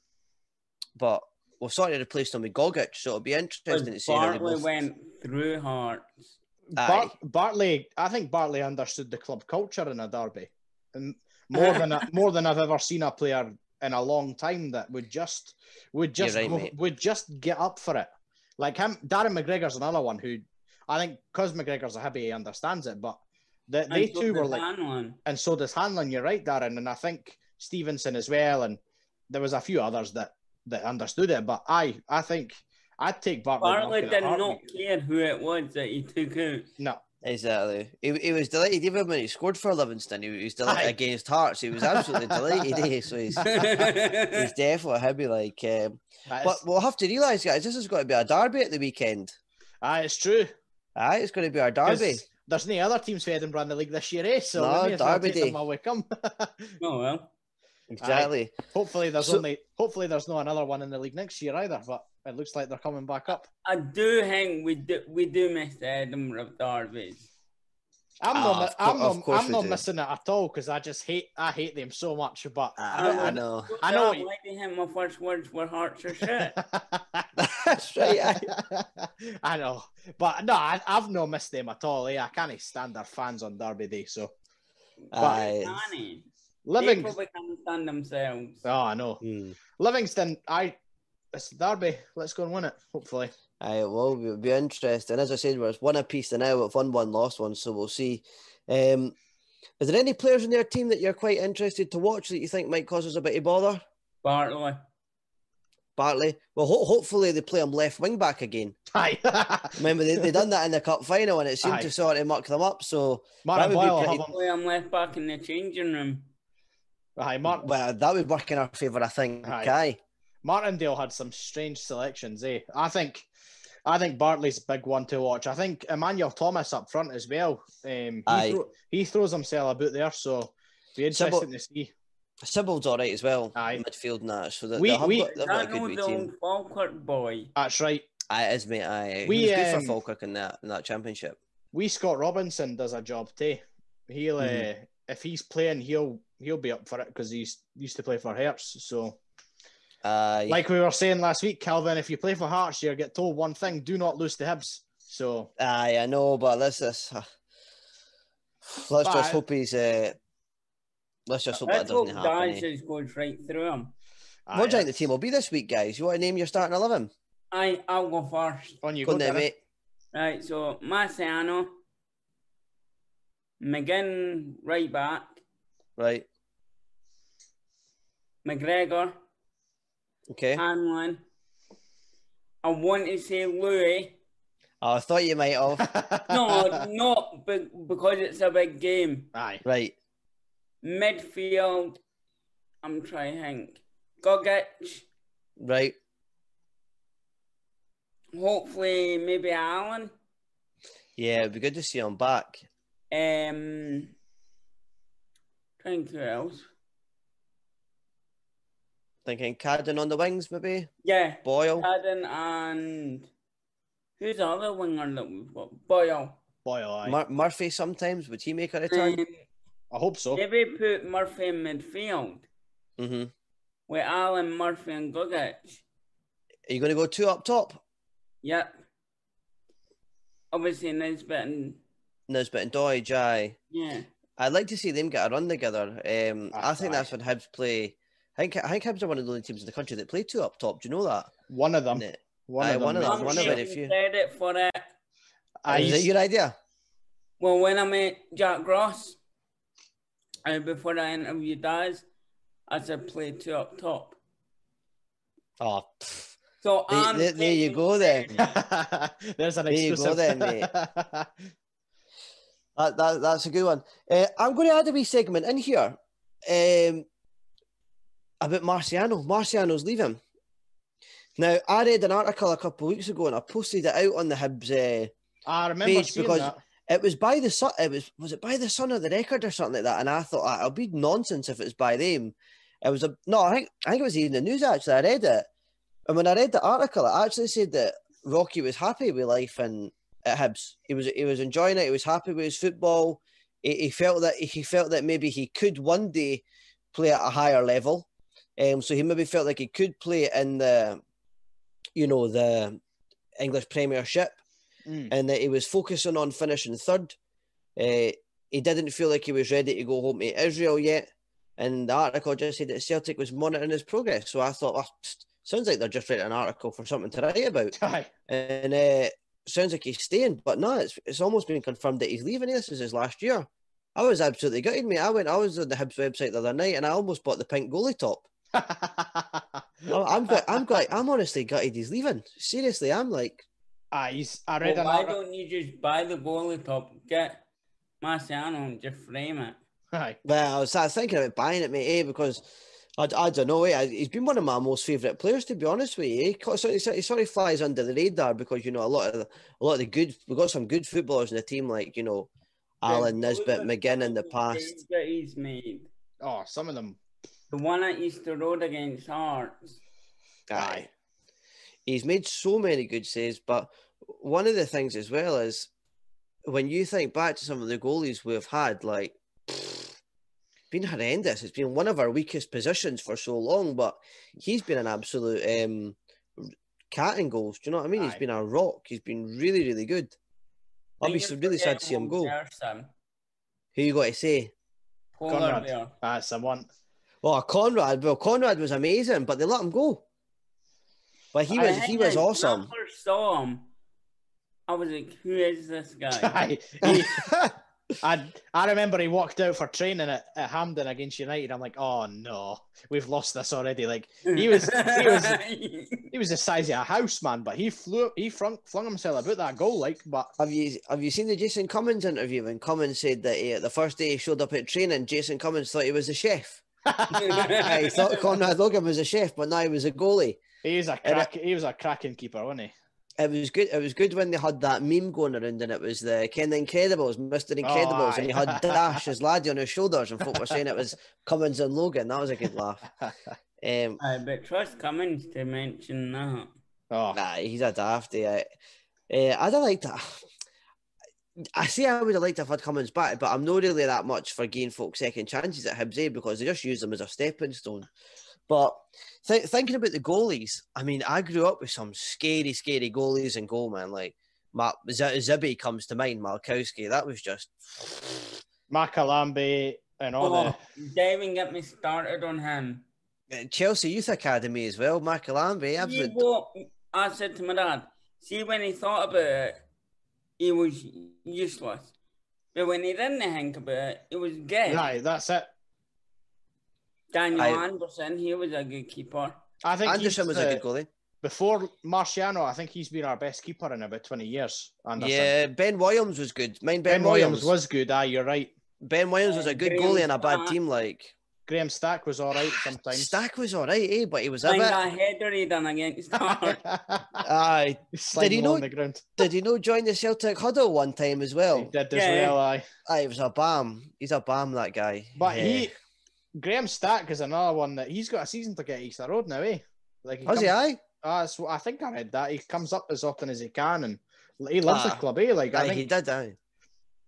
but we've sort of replaced them with Gogic, so it'll be interesting to see how they Bartley both. went through Hearts. Aye. Bart- Bartley, I think Bartley understood the club culture in a derby, and more than a, more than I've ever seen a player in a long time that would just would just right, go- would just get up for it. Like him, Darren McGregor's another one who I think because McGregor's a heavy, he understands it, but the, they And so two were like Hanlon. and so does Hanlon. You're right, Darren, and I think Stevenson as well, and there was a few others that that understood it. But I, I think I'd take Bartley. Bartlett Duncan did at not heartbeat. care who it was that he took out. No, Exactly. He, he was delighted even when he scored for Livingston. He, was delighted Aye. against Hearts. He was absolutely delighted. eh? So he's he's definitely happy. Like, um, but we'll have to realise, guys, this is going to be a derby at the weekend. aye, it's true. Aye, it's going to be our derby. There's no other teams for Edinburgh in the league this year, eh? So No, we may as well Derby take them day. while we come. oh well. Exactly. hopefully, there's So- only hopefully there's no another one in the league next year either. But it looks like they're coming back up. I do think we do we do miss the Edinburgh derbies. I'm Ah, not. mi- of cour- I'm of not. I'm not missing it at all because I just hate. I hate them so much. But I, I I- know. I know what you- Why you my first words were hearts or shit? That's right. aye. I know, but no, I, I've no missed them at all. Eh? I can't stand their fans on Derby Day. So Aye. Danny. They Living. probably can't stand themselves. Oh, I know. Hmm. Livingston. I. It's the Derby. Let's go and win it. Hopefully. Aye, it will be, be interesting. As I said, we're one apiece to now. We've won one, lost one, so we'll see. Um, is there any players in their team that you're quite interested to watch that you think might cause us a bit of bother? Bartley. Bartley. Well, ho- hopefully they play him left wing back again. Aye. Remember they they done that in the cup final and it seemed Aye. to sort of muck them up. So Martin would Boyle. will pretty- Play him left back in the changing room. Aye, Martin. well, that would work in our favour, I think. Aye. Aye. Martindale had some strange selections, eh? I think, I think Bartley's a big one to watch. I think Emmanuel Thomas up front as well. Um, he, Aye. throw- he throws himself about there, so be Sybil- interesting to see. Sibbald's all right as well. Aye. Midfield and that. So they, We- we- got, they've got a good know wee the team. Falkirk boy. That's right. Aye, it is, mate. Aye. We, We, he was good um, for Falkirk in that, in that championship. We Scott Robinson does a job too. He'll Mhm. uh, if he's playing, he'll he'll be up for it because he's used to play for Hearts. So, Aye. like we were saying last week, Calvin, if you play for Hearts, you get told one thing: do not lose to Hibs. So, Aye, I know, but let's just uh, let's But- just hope he's. Uh, let's just hope that Let's hope doesn't happen. Dice eh? just goes right through him. What do you think the team will be this week, guys? You want to name your starting eleven? I, I'll go first. on you Go go, on there, mate. Right, so Marciano, McGinn right back, Right. McGregor, Okay. Hanlon. I want to say Louis. Oh, I thought you might have. No, not be- because it's a big game. Aye. right. Midfield, I'm trying to think. Gogic, Right. hopefully maybe Allan. Yeah, it'd be good to see him back. Um, trying to think who else. Thinking Cadden on the wings, maybe. Yeah, Boyle. Cadden and who's the other winger that we've got? Boyle. Boyle, aye. Mur- Murphy sometimes. Would he make a return? Um, I hope so. maybe put Murphy in midfield Mm-hmm. with Allan Murphy, and Gogic. Are you going to go two up top? Yep. Obviously, Nisbet and Nisbet and Doidge, aye. yeah. I'd like to see them get a run together. Um, I Aye, think that's when Hibs play. I think I think Hibs are one of the only teams in the country that play two up top. Do you know that? One of them. Isn't it? One Aye, of them. one of them, mate. I'm one of it, if you- credit for it. Aye, Is it your idea? Well, when I met Jack Ross, and before I interviewed Daz, I said play two up top. Oh, pff. So There- I'm there- there you go then. There's an There you go then, mate. that, that that's a good one. Uh, I'm going to add a wee segment in here um, about Marciano. Marciano's leaving. Now, I read an article a couple of weeks ago and I posted it out on the Hibs. Uh, I remember Page, because- that. it was by the sun. It was was it by the Sun of the Record or something like that? And I thought ah, it'll be nonsense if it's by them. It was a no. I think I think it was even the news actually. I read it, and when I read the article, it actually said that Rocky was happy with life and at Hibs. He was he was enjoying it. He was happy with his football. He, he felt that he felt that maybe he could one day play at a higher level. Um, so he maybe felt like he could play in the, you know, the English Premiership Mm. and that he was focusing on finishing third. Uh, he didn't feel like he was ready to go home to Israel yet. and the article just said that Celtic was monitoring his progress. So I thought, well, sounds like they're just writing an article for something to write about. Aye. And uh, sounds like he's staying, but no, it's, it's almost been confirmed that he's leaving. This is his last year. I was absolutely gutted, mate. I went, I was on the Hibs website the other night, and I almost bought the pink goalie top. I'm, gut- I'm, gut- I'm honestly gutted he's leaving. Seriously, I'm like, Ah, he's. I read Well, why article. don't you just buy the goalie top, get Marciano and just frame it? Aye. well, I was, I was thinking about buying it, mate, eh, because I, I don't know, eh, he's been one of my most favourite players, to be honest with you. Eh? So, he sort- he sort of flies under the radar because you know a lot of the, a lot of the good we've got some good footballers in the team, like you know Allan The Nisbet, McGinn in the past. That he's made. Oh, some of them. The one at Easter Road against Hearts. Aye. He's made so many good saves, but one of the things as well is when you think back to some of the goalies we've had, like been horrendous. It's been one of our weakest positions for so long, but he's been an absolute um cat in goals. Do you know what I mean? He's been a rock. He's been really, really good. I'll be Think so you're really sad to see him go. one person, Who you got to say? Polar Conrad. bear. That's the one. Oh, Conrad. Well, Conrad was amazing, but they let him go. But he was I he think was when awesome. I first saw him, I was like, "Who is this guy?" He, I, I remember he walked out for training at, at Hampden against United. I'm like, oh no, we've lost this already. Like he was, he was, he was the size of a house, man. But he flew, he flung, flung himself about that goal, like. But Have you have you seen the Jason Cummings interview when Cummings said that he, the first day he showed up at training, Jason Cummings thought he was a chef. Aye, he thought Conrad Logan was a chef, but now he was a goalie. he was a And crack, he was a cracking keeper, wasn't he? It was good. It was good when they had that meme going around, and it was the Ken the Incredibles, Mister Incredibles, and he had Dash his laddie on his shoulders, and folk were saying it was Cummings and Logan. That was a good laugh. Um, I but trust Cummings to mention that. Oh, Nah, he's a dafty. I, uh, I'd have liked to. I say I would have liked to have had Cummings back, but I'm not really that much for giving folks second chances at Hibs eh, because they just use them as a stepping stone. But th- thinking about the goalies, I mean, I grew up with some scary, scary goalies and goal man. Like Ma- Z- Zibby comes to mind, Malkowski. That was just Makalambay and all Oh, don't even get me started on him. Uh, Chelsea Youth Academy as well. Makalambay, See absolute. what I said to my dad. See, when he thought about it, he was useless. But when he didn't think about it, it was the. good. Right, that's it. Daniel I- Andersson, he was a good keeper. I think Andersson was uh, a good goalie. Before Marciano, I think he's been our best keeper in about 20 years. Andersson. Yeah, Ben Williams was good. Mind Ben, Ben Williams Williams was good. Aye, you're right. Ben Williams was Uh, a good Graham goalie in a bad Stack. team. Like Graham Stack was all right sometimes. Stack was all right, eh? But he was a Like bit. that header he done against Hearts. Aye. Did he along know- the ground? Did he know join the Celtic huddle one time as He well? did as Yeah. well, aye. Aye, he was a bam. He's a bam, that guy. But Yeah. he, Graham Stack is another one that he's got a season to get Easter Road now, eh? Like Was he? comes- Aye. Ah, so I think I read that he comes up as often as he can, and he loves the Ah. club, eh? Like I Aye, think he did. Aye.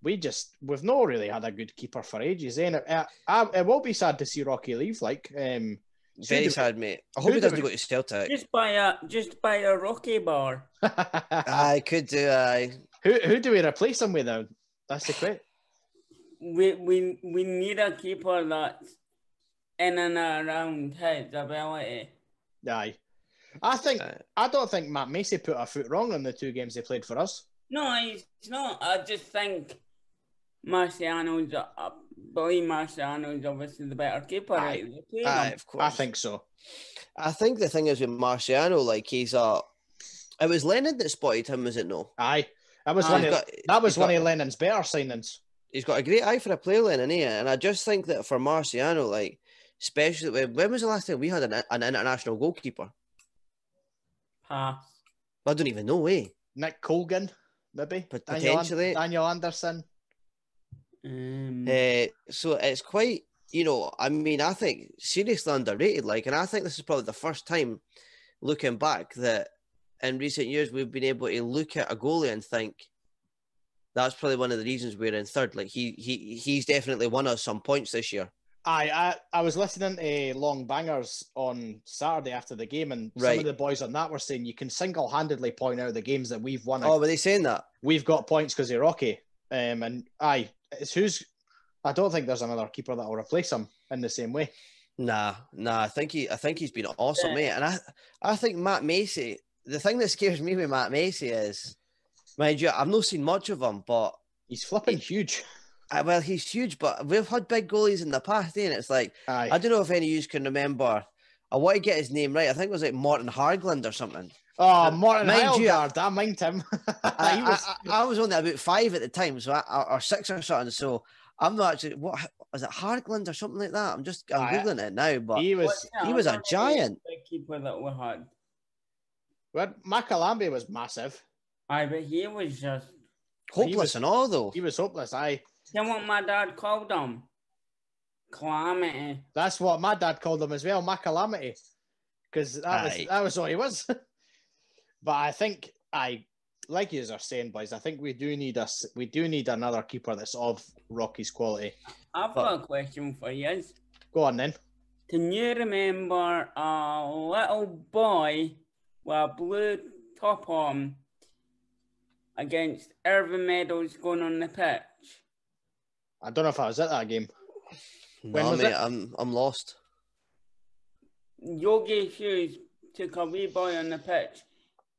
We just we've not really had a good keeper for ages, eh? And it, it, I- it will be sad to see Rocky leave. Like, um, Very do- sad, mate. I hope he doesn't we- go to Celtic. just buy a just by a Rocky bar. I could do. Aye. who who do we replace him with now? That's the question. We we we need a keeper that's in and around his ability. Aye, I think Aye. I don't think Matt Macey put a foot wrong in the two games they played for us. No, he's not. I just think Marciano's. I believe Marciano's obviously the better keeper. Aye. out of of Aye, of course. I think so. I think the thing is with Marciano, like he's a. It was Lennon that spotted him, was it no? Aye, that was Aye. one He's of got- that was he's one got- of Lennon's better signings. he's got a great eye for a player, Lennon, eh? And I just think that for Marciano, like, especially when, when was the last time we had an, an international goalkeeper? Pass. I don't even know, eh? Nick Colgan, maybe Pot- Daniel potentially. Daniel Andersson. Um, Uh, so it's quite, you know, I mean, I think seriously underrated. Like, and I think this is probably the first time looking back that in recent years we've been able to look at a goalie and think that's probably one of the reasons we're in third. Like, he he he's definitely won us some points this year. Aye, I, I was listening to Long Bangers on Saturday after the game, and some of the boys on that were saying you can single handedly point out the games that we've won. Oh, were they saying that? We've got points because of Rocky. Um, and aye, it's who's I don't think there's another keeper that will replace him in the same way. Nah, nah. I think he, I think he's been awesome, Yeah. mate. And I, I think Matt Macey. The thing that scares me with Matt Macey is, mind you, I've not seen much of him, but He's flipping huge. uh, well, he's huge. But we've had big goalies in the past, eh? and it's like Aye. I don't know if any of you can remember. I want to get his name right. I think it was like Morton Hargland or something. Oh, Martin mind you- Heilgaard, I mind him. I, was, I, I, I was only about five at the time, so I, or six or something. So I'm not actually what was it Hargland or something like that. I'm just I'm Aye. googling it now, but he was. he was a giant. big keeper that we had. Well, Makalambay was massive. I but he was just. hopeless was- and all though. He was hopeless. Aye. You know what my dad called him? Calamity. That's what my dad called him as well, Macalamity, because that was Aye. that was what he was. but I think I like you are saying, boys. I think we do need us. We do need another keeper that's of Rocky's quality. I've got a question for you. Go on then. Can you remember a little boy with a blue top on against Irvine Meadows going on the pitch? I don't know if I was at that game. when No, mate, it? I'm I'm lost. Yogi Hughes took a wee boy on the pitch.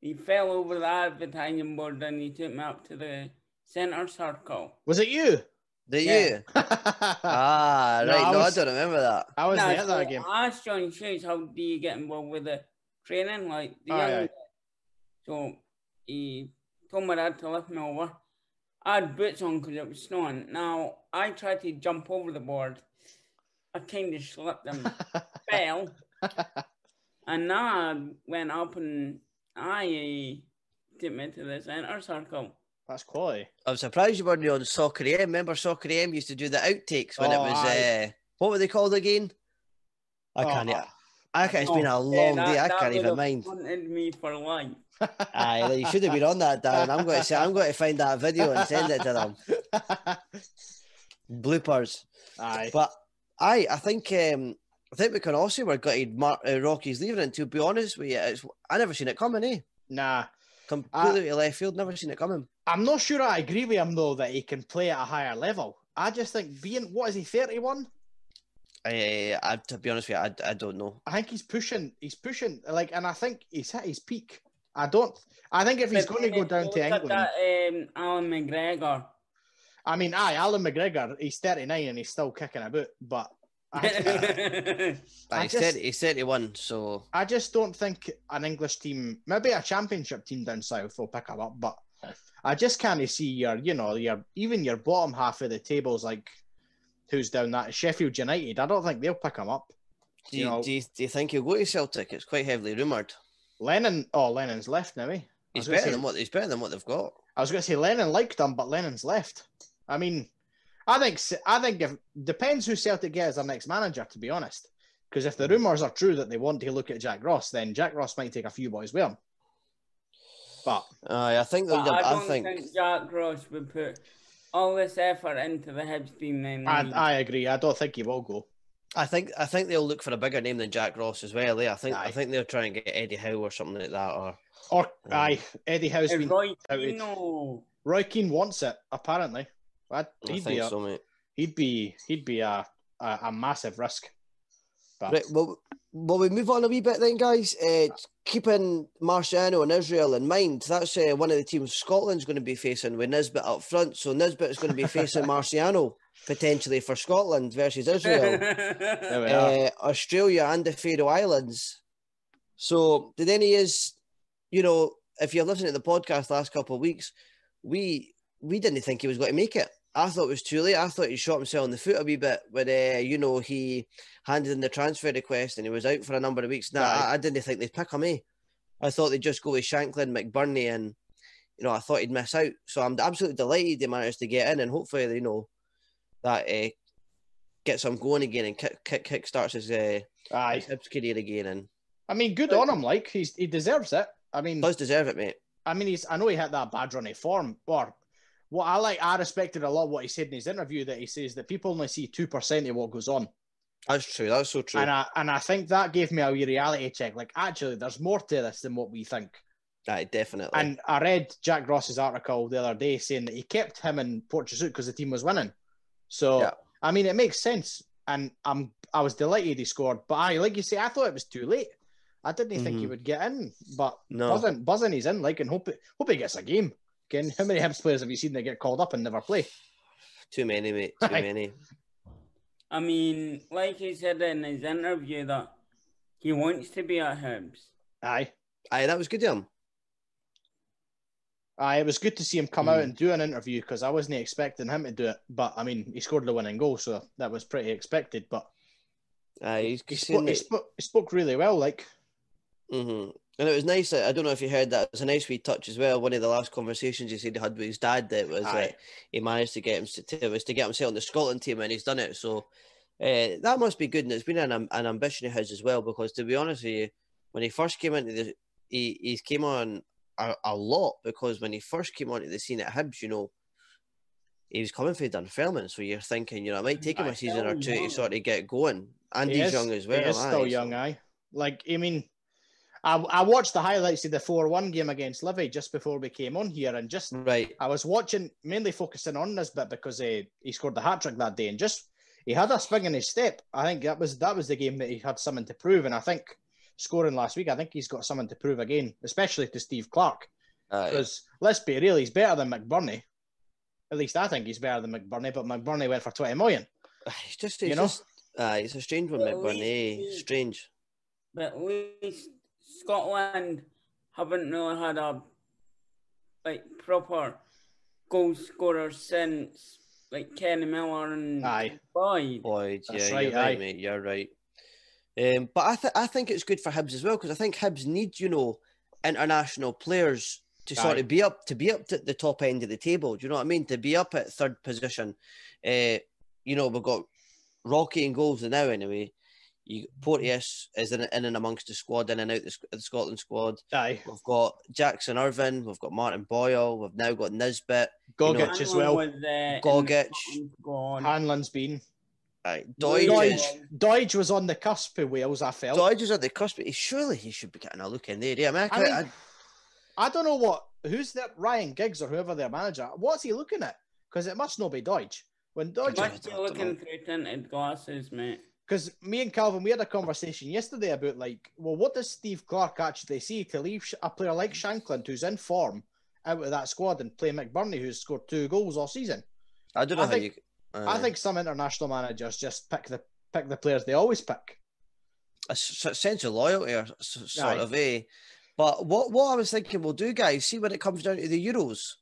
He fell over the advertising board and he took me up to the centre circle. Was it you? Did Yeah. you? Ah, No, right. I No, I, was- don't remember that. I was Nah, at so that game. I asked John Hughes, how do you get involved with the training? Like, the Aye, young aye. So he told my dad to lift me over. I had boots on because it was snowing. Now, I tried to jump over the board. I kind of slipped and fell. And now I went up and I uh, took me to the centre circle. That's quality. I'm surprised you weren't on Soccer AM. Remember Soccer AM used to do the outtakes when it Oh, was uh, what were they called again? I Oh, can't. I can't. It's been a Oh, long yeah, that- day. I can't even have mind. Haunted me for life. Aye, you should have been on that, Darren. I'm going to say I'm going to find that video and send it to them. Bloopers. Aye. But I, I think, um, I think we can all say we're gutted. Mar- uh, Rocky's leaving, and to be honest with you, it's, I never seen it coming. Eh, Nah. completely to left field. Never seen it coming. I'm not sure I agree with him though that he can play at a higher level. I just think being what is he 31? I, I, to be honest with you, I, I don't know. I think he's pushing. He's pushing like, and I think he's hit his peak. I don't. I think if he's But going to go down to look at England, That, um, Allan McGregor. I mean, aye, Allan McGregor, he's 39 and he's still kicking about, but I, I I, just- 30, he's 31, so I just don't think an English team, maybe a championship team down south will pick him up, but I just can't see your, you know, your even your bottom half of the tables, like who's down that Sheffield United. I don't think they'll pick him up. do You you, know- do, you, do you think he'll go to Celtic? It's quite heavily rumoured. Lennon, oh, Lennon's left now, eh? He's better say- than what he's better than what they've got. I was going to say Lennon liked him, but Lennon's left. I mean, I think I think if depends who Celtic get as their next manager. To be honest, because if the rumours are true that they want to look at Jack Ross, then Jack Ross might take a few boys with him. But Aye, I think. But they'll- I I don't think. think, Jack Ross would put all this effort into the Hibs team then. I. I agree. I don't think he will go. I think. I think they'll look for a bigger name than Jack Ross as well. Eh? I think. Aye. I think they'll try and get Eddie Howe or something like that. Or Or Yeah. aye, Eddie Howe's been Roy outed. Keane, Roy Keane wants it apparently. I'd- I He'd be think a, so, mate. he'd be he'd be a, a, a massive risk. But Right. Well, will we move on a wee bit then, guys? Uh, keeping Marciano and Israel in mind, that's uh, one of the teams Scotland's going to be facing with Nisbet up front. So Nisbet is going to be facing Marciano potentially for Scotland versus Israel. there we are. uh, Austria and the Faroe Islands. So, did any is, you know, if you're listening to the podcast last couple of weeks, we we didn't think he was going to make it. I thought it was too late. I thought he shot himself in the foot a wee bit when, uh, you know, he handed in the transfer request and he was out for a number of weeks. Nah, Aye. I, I didn't think they'd pick him, eh? I thought they'd just go with Shankland, McBurnie, and, you know, I thought he'd miss out. So, I'm absolutely delighted they managed to get in and hopefully, you know, that uh, gets him going again and kick, kick, kick starts his, uh, Aye. his career again and I mean, good on him. Like he's he deserves it. I mean, does deserve it, mate. I mean, he's. I know he had that bad run of form, or what I like. I respected a lot what he said in his interview that he says that people only see two percent of what goes on, That's true. That's so true. and I and I think that gave me a wee reality check. Like, actually, there's more to this than what we think. Aye, definitely. And I read Jack Ross's article the other day saying that he kept him in Port Jesuit because the team was winning. So Yeah. I mean, it makes sense, and I'm I was delighted he scored. But I, like you say, I thought it was too late. I didn't think he Mhm. would get in, but No. buzzing, buzzing, he's in. Like, and hope hope he gets a game. Again, how many Hibs players have you seen that get called up and never play? Too many, mate. Too Aye. many. I mean, like he said in his interview that he wants to be at Hibs. Aye, Aye, that was good of him. aye. It was good to see him come out Mm. and do an interview because I wasn't expecting him to do it. But I mean, he scored the winning goal, so that was pretty expected. But Aye, he's he, spoke, he, spoke, he spoke really well. Like, hmm And it was nice. I don't know if you heard that. It was a nice wee touch as well. One of the last conversations he said he had with his dad that was Aye. that he managed to get him to, to was to get himself on the Scotland team, and he's done it. So uh, that must be good, and it's been an, an ambition of his as well. Because to be honest with you, when he first came into the, he he came on a, a lot because when he first came onto the scene at Hibs, you know. He was coming for Dunfermline, so you're thinking, you know, it might take him a season or two to sort of get going. And he he's is- young as well. He is aye, still so- young, aye. Like, I mean, I, I watched the highlights of the 4 1 game against Livy just before we came on here, and just Right. I was watching, mainly focusing on this bit because uh, he scored the hat trick that day, and just he had a spring in his step. I think that was that was the game that he had something to prove, and I think scoring last week, I think he's got something to prove again, especially to Steve Clarke. Aye. Because let's be real, he's better than McBurnie. At least I think he's better than McBurnie, but McBurnie went for 20 million. It's just, You know? just, uh, it's a strange one, Well, McBurnie. eh? we- Strange. But at least Scotland haven't really had a like proper goal scorer since like Kenny Miller and Aye. Boyd. Boyd, That's yeah, right, you're right, aye. mate. You're right. Um, but I, th- I think it's good for Hibs as well because I think Hibs need, you know, international players to sort of be up to be up to the top end of the table. Do you know what I mean? To be up at third position. Uh, you know, we've got Rocky and goals now anyway. You Porteous is in, in and amongst the squad, in and out the, the Scotland squad. Aye, We've got Jackson Irvine, we've got Martin Boyle, we've now got Nisbet, Gogic know- as well. Was, uh, in the Gogic. Scotland squad. Hanlon's been. Aye, Doidge. Doidge. is- Doidge, Doidge was on the cusp of Wales, I felt. Doidge is at the cusp, but he, surely he should be getting a look in there. Yeah, I mean, I, I mean, I don't know what who's that Ryan Giggs or whoever their manager. What's he looking at? Because it must not be Doidge. When Doidge, I Must be looking through tinted glasses, mate. Because me and Calvin, we had a conversation yesterday about like, well, what does Steve Clarke actually see to leave a player like Shankland, who's in form, out of that squad and play McBurnie, who's scored two goals all season? I don't know I how think- you. Uh, I think some international managers just pick the pick the players they always pick. A sense of loyalty, or sort Aye. of a. But what what I was thinking we'll do, guys, see when it comes down to the Euros.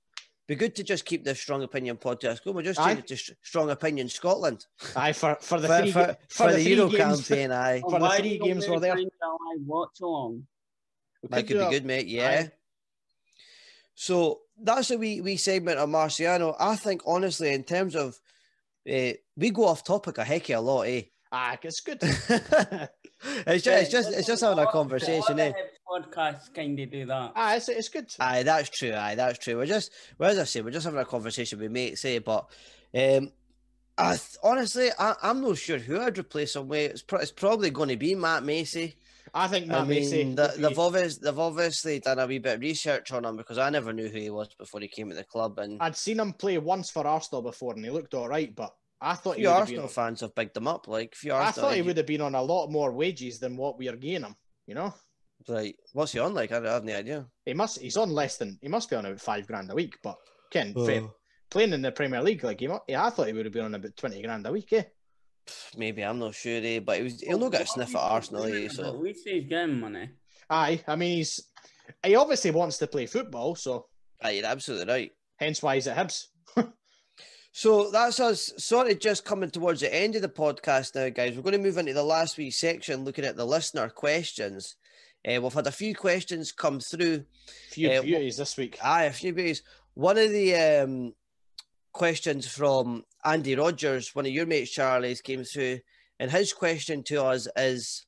Be good to just keep this strong opinion podcast going. We'll just change Aye. it to strong opinion Scotland Aye, for for the for, three for, ga- for the, three Euro games. campaign. Aye, For the Why three games we were there. find watch along? We that could could be a- good, mate. Yeah. Aye. So that's a wee wee segment of Marciano. I think honestly, in terms of, uh, we go off topic a heck of a lot, eh? Ah, it's good. it's just it's just it's just having a conversation, eh? Podcasts kind of do that. ah, it's, it's good. Aye, that's true. Aye, that's true. We're just, well, as I say, we're just having a conversation with mates, eh? But um, I th- honestly, I, I'm not sure who I'd replace him with. It's, pro- it's probably going to be Matt Macey. I think Matt I mean, Macey. the, be- they've, obvious, they've obviously done a wee bit of research on him because I never knew who he was before he came to the club. And I'd seen him play once for Arsenal before, and he looked all right. But I thought he few Arsenal been. fans have bigged him up. Like, a few I Arsenal, thought he would have been on a lot more wages than what we are gaining him. You know, Like, what's he on? Like, I, I have no idea. he must. He's on less than. He must be on about five grand a week. But Ken, Oh. fair- playing in the Premier League, like he, yeah, I thought he would have been on about twenty grand a week. Eh? Maybe I'm not sure, eh? But he was, he'll not get a sniff at Arsenal, eh? At So. least he's getting money. Aye, I mean he's. He obviously wants to play football, so Aye, you're absolutely right. hence why he's at Hibs. So that's us sort of just coming towards the end of the podcast now, guys. We're going to move into the last wee section looking at the listener questions. Uh, we've had a few questions come through. A Few Uh, wh- beauties this week. Aye, a few beauties. One of the um, questions from Andy Rogers, one of your mates, Charlie's, came through. And his question to us is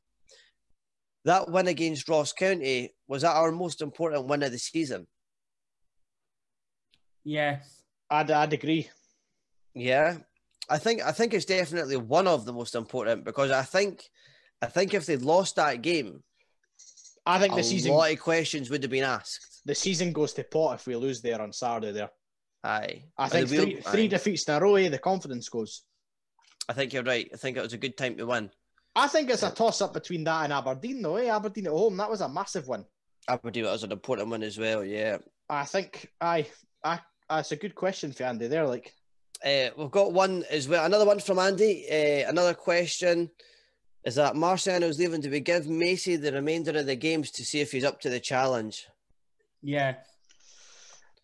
that win against Ross County, was that our most important win of the season? Yes. I'd, I'd agree. Yeah, I think I think it's definitely one of the most important because I think I think if they'd lost that game, I think the season A lot of questions would have been asked. the season goes to pot if we lose there on Saturday. There, Aye, I think wheel- three, three defeats in a row. eh, The confidence goes. I think you're right. I think it was a good time to win. I think it's a toss up between that and Aberdeen, though. Eh? Aberdeen at home, that was a massive one. Aberdeen was an important one as well. Yeah. I think I, I, that's a good question for Andy there. Like, Uh, we've got one as well. Another one from Andy. Uh, another question is that Marciano's leaving. Do we give Macey the remainder of the games to see if he's up to the challenge? Yeah.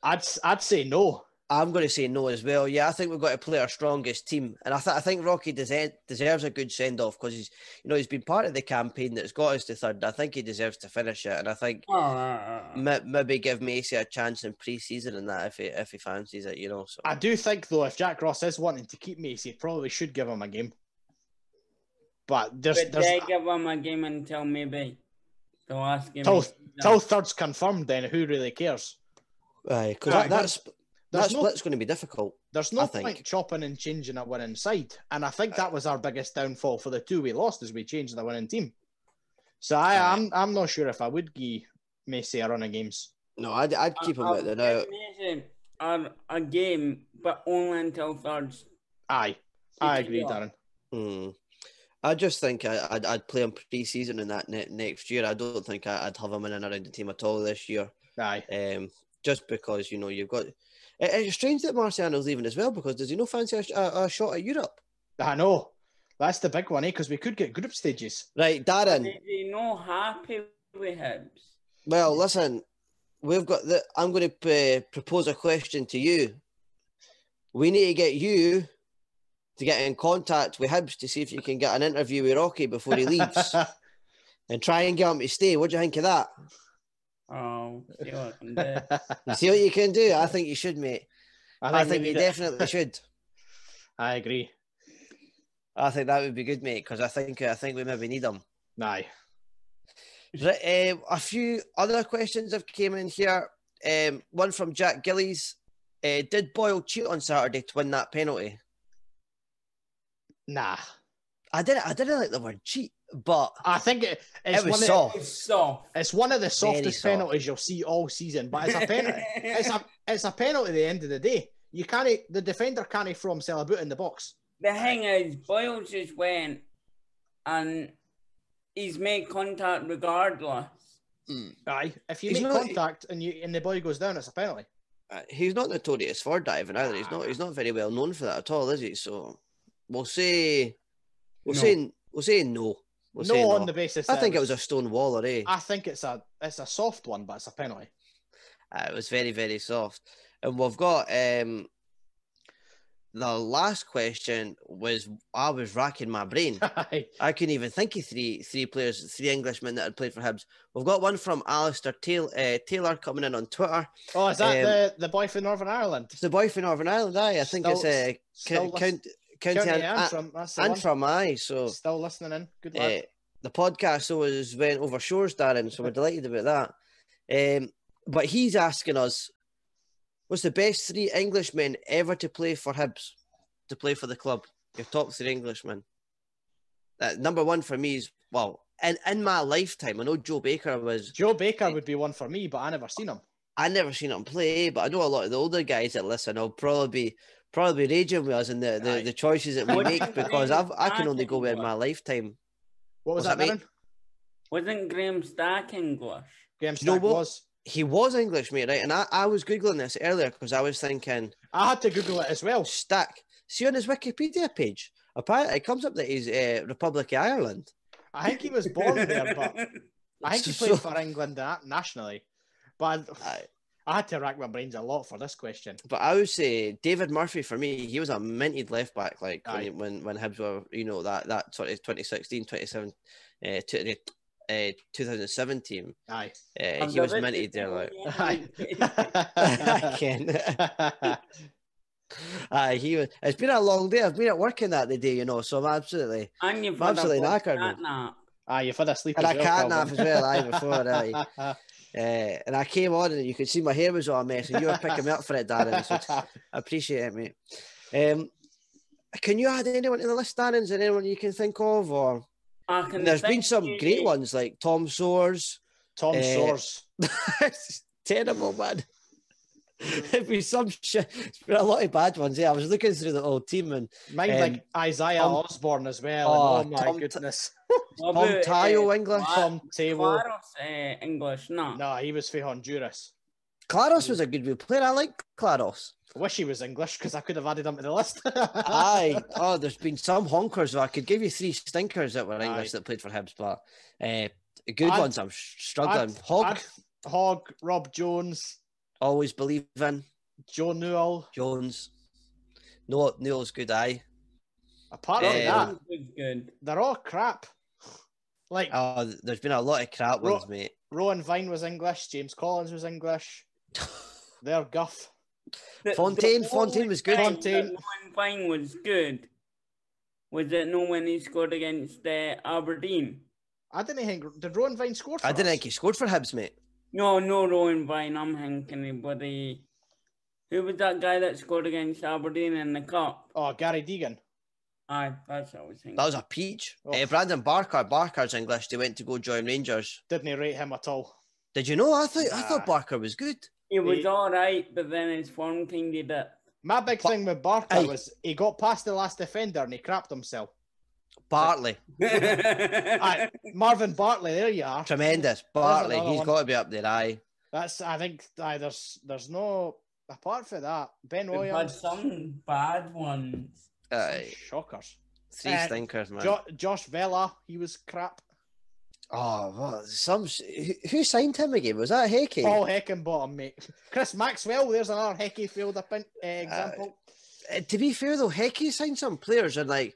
I'd, I'd say no. I'm going to say no as well. Yeah, I think we've got to play our strongest team, and I, th- I think Rocky deserves deserves a good send off because he's, you know, he's been part of the campaign that's got us to third. I think he deserves to finish it, and I think Oh, uh, uh, uh. m- maybe give Macey a chance in pre-season and that if he if he fancies it, you know. So I do think though, if Jack Ross is wanting to keep Macey, he probably should give him a game. But there's, but there's they give him a game until maybe the last game. Till- of the season. till third's confirmed. Then who really cares? Aye, because Right, that, that's that no split's going to be difficult. There's no I think. point chopping and changing a winning side. And I think that was our biggest downfall for the two we lost as we changed the winning team. So I, Aye. I'm I'm not sure if I would give Macey a run of games. No, I'd, I'd keep him I- out there now. would A, a game, but only until thirds. Aye, I agree, Darren. Hmm. I just think I, I'd, I'd play him pre-season in that ne- next year. I don't think I, I'd have him in and around the team at all this year. Aye. Um, just because you know you've got. It, it's strange that Marciano's leaving as well because does he no fancy a, a, a shot at Europe? I know. That's the big one, eh? Because we could get group stages. Right, Darren. Is he not happy with Hibs? Well, listen, we've got the. I'm going to uh, propose a question to you. We need to get you to get in contact with Hibs to see if you can get an interview with Rocky before he leaves and try and get him to stay. What do you think of that? Oh, see what I can do. You see what you can do? I think you should, mate. I think, we you need it. definitely should. I agree. I think that would be good, mate, because I think I think we maybe need them. Aye. Right, um, a few other questions have came in here. Um, one from Jack Gillies. Uh, did Boyle cheat on Saturday to win that penalty? Nah. I didn't. I didn't like the word cheat, but I think it, it's It was one of soft. It's soft. it's one of the softest soft. penalties you'll see all season. But it's a penalty. it's a it's a penalty at the end of the day. You can't the defender can't throw himself about in the box. The thing is, Boyle just went and he's made contact regardless. Aye. If you He's make not- contact and you and the boy goes down, it's a penalty. uh, he's not notorious for diving either. He's not. He's not very well known for that at all, is he? So we'll say, we'll No. say, we'll say no. We'll no say on the basis. I think it was a stone wall, or eh? I think it's a it's a soft one, but it's a penalty. Uh, it was very, very soft. And we've got um the last question was I was racking my brain. I couldn't even think of three three players, three Englishmen that had played for Hibs. We've got one from Alistair Taylor, uh, Taylor coming in on Twitter. oh, is that Um, the, the boy from Northern Ireland? It's the boy from Northern Ireland, aye. I think Still- it's uh, Still, Count, lis- Count, County, County An- Antrim. That's the An- one. Antrim, aye. So Still listening in. Good uh, lad. the podcast always went over shores, Darren, so we're delighted about that. Um, but he's asking us, what's the best three Englishmen ever to play for Hibs, to play for the club? Your top three Englishmen. Uh, number one for me is, well, in, in my lifetime, I know Joe Baker was, Joe Baker would be one for me, but I never seen him. I never seen him play, but I know a lot of the older guys that listen I'll probably be, probably be raging with us in the, the, the choices that we make because I've, I can only go think with my lifetime. What was What's that, that, Darren? Wasn't Graham Stack English? Graham you know Stack what? was. He was English, mate, right? And I, I was Googling this earlier because I was thinking, I had to Google it as well. Stack. See on his Wikipedia page, apparently it comes up that he's uh, Republic of Ireland. I think he was born there, but I think he So- played for England na- nationally. But Aye. I had to rack my brains a lot for this question. But I would say David Murphy for me, he was a minted left back, like when, Aye. he- when when Hibs were, you know, that that sort of 2016, 27, uh, to the uh, 2017. Aye. Uh, he was minted there, like. Aye. I can. Aye, he was. It's been a long day. I've been at work in that the day, you know, so I'm absolutely. I'm absolutely good knackered, cat man. nap. Aye, you've had a sleep And as I well, can't nap as well, aye, before, aye. Uh, and I came on and you could see my hair was all a mess, and you were picking me up for it, Darren. So I appreciate it, mate. Um, can you add anyone to the list, Darren? Is there anyone you can think of? Or I can there's been some great ones like Tom Soares. Tom Eh, Soares. Terrible, man. It'd be some shit. It's been a lot of bad ones. Yeah, I was looking through the old team and Mine Um, like Isaiah Tom- Osbourne as well. Oh, and oh my Tom- goodness. What Tom about, Taiwo uh, English. Tom Table. Claros, uh, English, no. No, he was for Honduras. Claros was a good wee player. I like Claros. I wish he was English because I could have added him to the list. Aye. Oh, there's been some honkers. I could give you three stinkers that were English Aye. that played for Hibs, but uh, good I'd- ones I'm struggling. I'd- Hog, I'd- Hogg, Rob Jones, always believe in. Joe Newell. Jones. No, Neil's good eye. Apart from that, good. they're all crap. Like Oh, there's been a lot of crap Ro- ones, mate. Rowan Vine was English, James Collins was English. They're guff. The- Fontaine- the Fontaine was good. thing Fontaine. that Rowan Vine was good. Was it no when he scored against uh, Aberdeen? I didn't think did Rowan Vine score for I didn't us? think he scored for Hibs, mate. No, no Rowan Vine. I'm thinking about the. Who was that guy that scored against Aberdeen in the cup? Oh, Gary Deegan. Aye, that's what I was thinking. That was a peach. Oh. Eh, Brandon Barker, Barker's English. They went to go join Rangers. Didn't rate him at all. Did you know? I thought I thought Barker was good. He was He- all right, but then his form kind of dipped. My big But- thing with Barker Aye. was he got past the last defender and he crapped himself. Bartley, Aye, Marvin Bartley, there you are. tremendous. Bartley, another he's one. got to be up there. Aye. That's I think aye, there's there's no apart from that. Ben We've had Williams, some bad ones. Aye. shockers. Three Uh, stinkers, man. Jo- Josh Vela, he was crap. oh, what? Some. Who, who signed him again? Was that Hickey? Paul Heckingbottom, mate. Chris Maxwell, there's another Hecky field up in, uh, example. Uh, to be fair though, Hickey signed some players and like.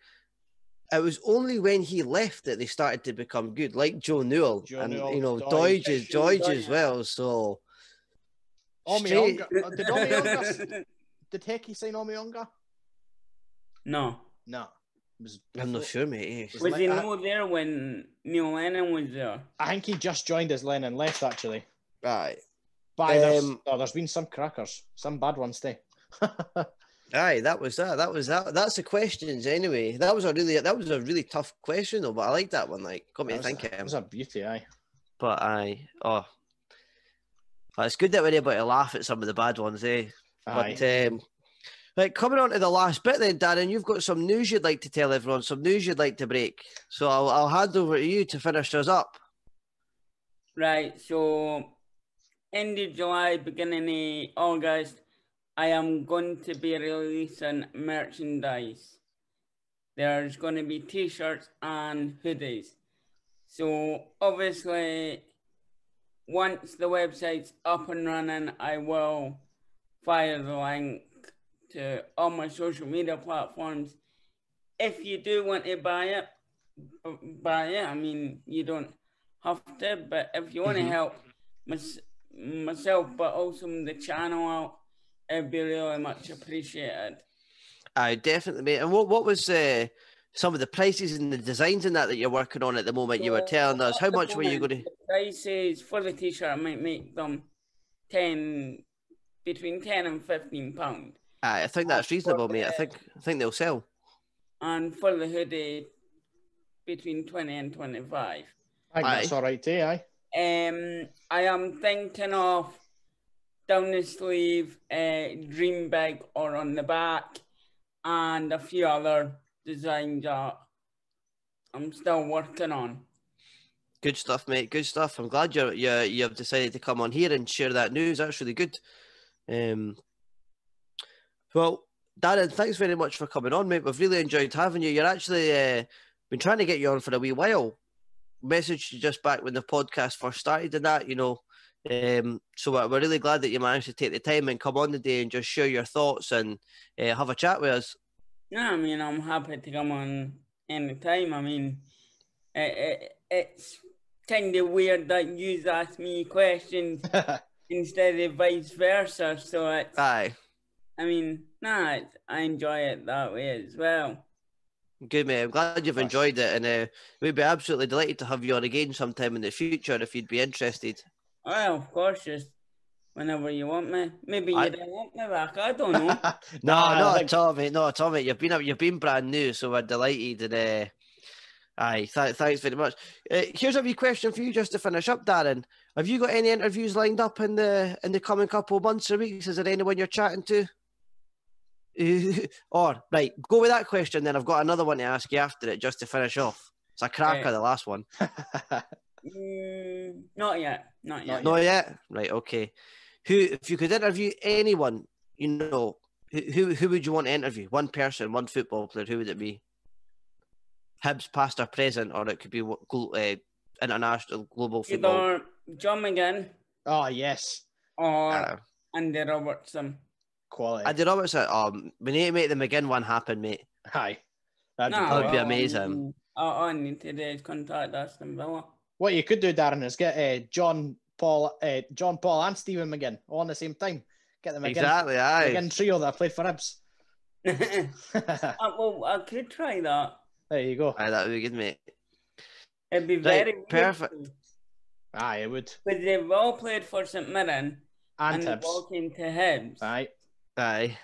It was only when he left that they started to become good, like Joe Newell Joe and Newell, you know Doidge. Doidge, Doidge. Doidge as well. So Omeonga, straight- uh, did Omeonga, did Hecky sign Omeonga? no. No. Was I'm not sure, mate. eh. Was Was like he that. no there when Neil Lennon was there? I think he just joined as Lennon left actually. Aye, But aye, there's, Um, oh, there's been some crackers, some bad ones too. aye, that was that. That was that. That's the questions anyway. That was a really that was a really tough question though, but I like that one. Like, got me That was, thinking. that was a beauty, aye. But aye, oh, Well, it's good that we're able to laugh at some of the bad ones, eh? Aye. But um, right, coming on to the last bit then, Darren, you've got some news you'd like to tell everyone, some news you'd like to break. So I'll, I'll hand over to you to finish us up. Right, so end of July, beginning of August, I am going to be releasing merchandise. There's going to be t-shirts and hoodies. So obviously, once the website's up and running, I will fire the link to all my social media platforms. If you do want to buy it, buy it. I mean, you don't have to, but if you want to mm-hmm. help mys- myself, but also the channel out, it'd be really much appreciated. Aye, definitely, mate. And what, what was uh, some of the prices and the designs in that that you're working on at the moment? You were telling us how the much were you going to? The prices for the t-shirt, I might make them ten, between ten and fifteen pound, Aye, I think that's for reasonable, mate. I think I think they'll sell. and for the hoodie, between twenty and twenty-five. I think that's all right too, aye. Um, I am thinking of down the sleeve, uh, dream big or on the back, and a few other designs that I'm still working on. Good stuff, mate. Good stuff. I'm glad you're you you've decided to come on here and share that news. That's really good. Um, well, Darren, thanks very much for coming on, mate. We've really enjoyed having you. You're actually uh, been trying to get you on for a wee while. Messaged you just back when the podcast first started, and that you know. Um, so we're really glad that you managed to take the time and come on today and just share your thoughts and uh, have a chat with us. Yeah, I mean I'm happy to come on anytime. I mean, it, it, it's kind of weird that you ask me questions instead of vice versa. So it's, Aye, I mean, nah, it's, I enjoy it that way as well. good mate. I'm glad you've enjoyed it, and uh, we'd be absolutely delighted to have you on again sometime in the future if you'd be interested. Well, of course, just whenever you want me. Maybe you I- don't want me back. I don't know. No, Nah, I not think- at all, mate. Not at all, mate. You've been you've been brand new, so we're delighted, and uh, Aye, th- thanks very much. Uh, here's a wee question for you just to finish up, Darren. Have you got any interviews lined up in the in the coming couple of months or weeks? Is there anyone you're chatting to? or right, go with that question. Then I've got another one to ask you after it, just to finish off. It's a cracker, Okay. the last one. Mm, not yet. Not yet. Not yet. Right. Okay. Who, if you could interview anyone, you know, who who, who would you want to interview? One person, one football player. Who would it be? Hibs, past or present, or it could be uh, international, global football. Either John McGinn oh yes, or Uh, Andy Robertson. quality. Andy Robertson. Um, we need to make the McGinn one happen, mate. Hi. that'd be No, That would great. be well, amazing. Oh, I need to do is contact Aston Villa. What you could do, Darren, is get uh, John Paul, uh, John Paul, and Stephen McGinn all on the same time. Get them again. Exactly. Aye. McGinn trio that played for Hibs. Uh, well, I could try that. there you go. Aye, that would be good, mate. It'd be Right, very weird, perfect. though, Aye, it would. But they've all played for St Mirren And, and, they've Hibs. all came to Hibs. Aye. Aye.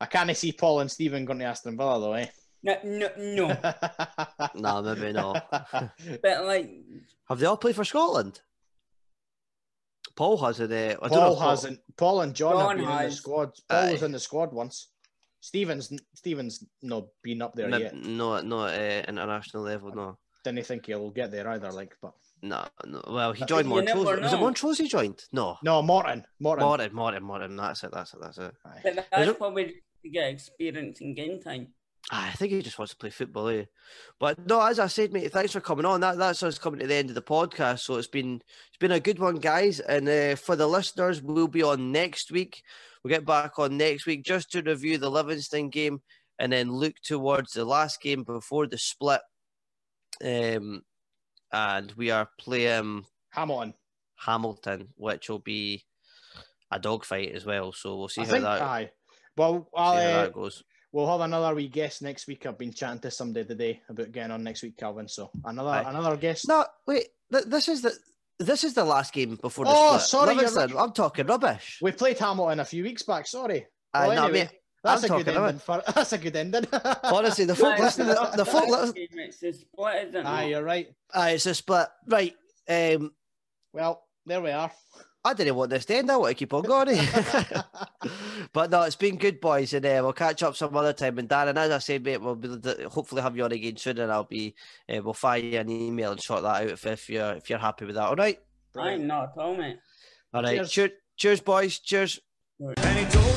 I can't see Paul and Stephen going to Aston Villa though, eh? No, no, no. No, maybe not. but like, Have they all played for Scotland? Paul hasn't. Uh, I don't know Paul hasn't. Paul and John, John have been in the squad. Paul was in the squad once. Stevens, Stevens, no, been up there Mayb- yet. No, no, uh, international level. No, Didn't think he'll get there either. Like, but no, no. Well, he joined Montrose. Was it. Montrose he joined? No. no, Morton, Morton. Morton, Morton, Morton. That's it. That's it. That's it. But that's it- probably to get experience in game time. Ah, I think he just wants to play football, eh? But no, as I said, mate, thanks for coming on. That that's us coming to the end of the podcast. So it's been it's been a good one, guys. And uh, for the listeners, we'll be on next week. We'll get back on next week just to review the Livingston game and then look towards the last game before the split. Um, and we are playing Hamilton. Hamilton, which will be a dogfight as well. So we'll see I how think. that, Aye. Well, I'll, how uh, that goes. We'll have another wee guest next week. I've been chatting to somebody today about getting on next week, Calvin. So another Aye. another guest. No, wait. Th- this is the this is the last game before the Oh, split. sorry, you're Livingston, I'm talking rubbish. We played Hamilton a few weeks back. Sorry. Aye, Well, no, anyway, mate, That's I'm a good ending. For, that's a good ending. honestly, the folk Aye, listening, it's the, not the folk, last li- It's the split, isn't Aye, it? you're right. aye, it's a split. Right. Um, Well, there we are. I didn't want this to end. I want to keep on going. but no, it's been good, boys, and uh, we'll catch up some other time. And Darren, as I said, mate, we'll be, hopefully have you on again soon, and I'll be uh, we'll fire you an email and sort that out if, if you're if you're happy with that. All right. I'm not at all, mate. All right. Cheers. Cheers, cheers boys. Cheers. Right.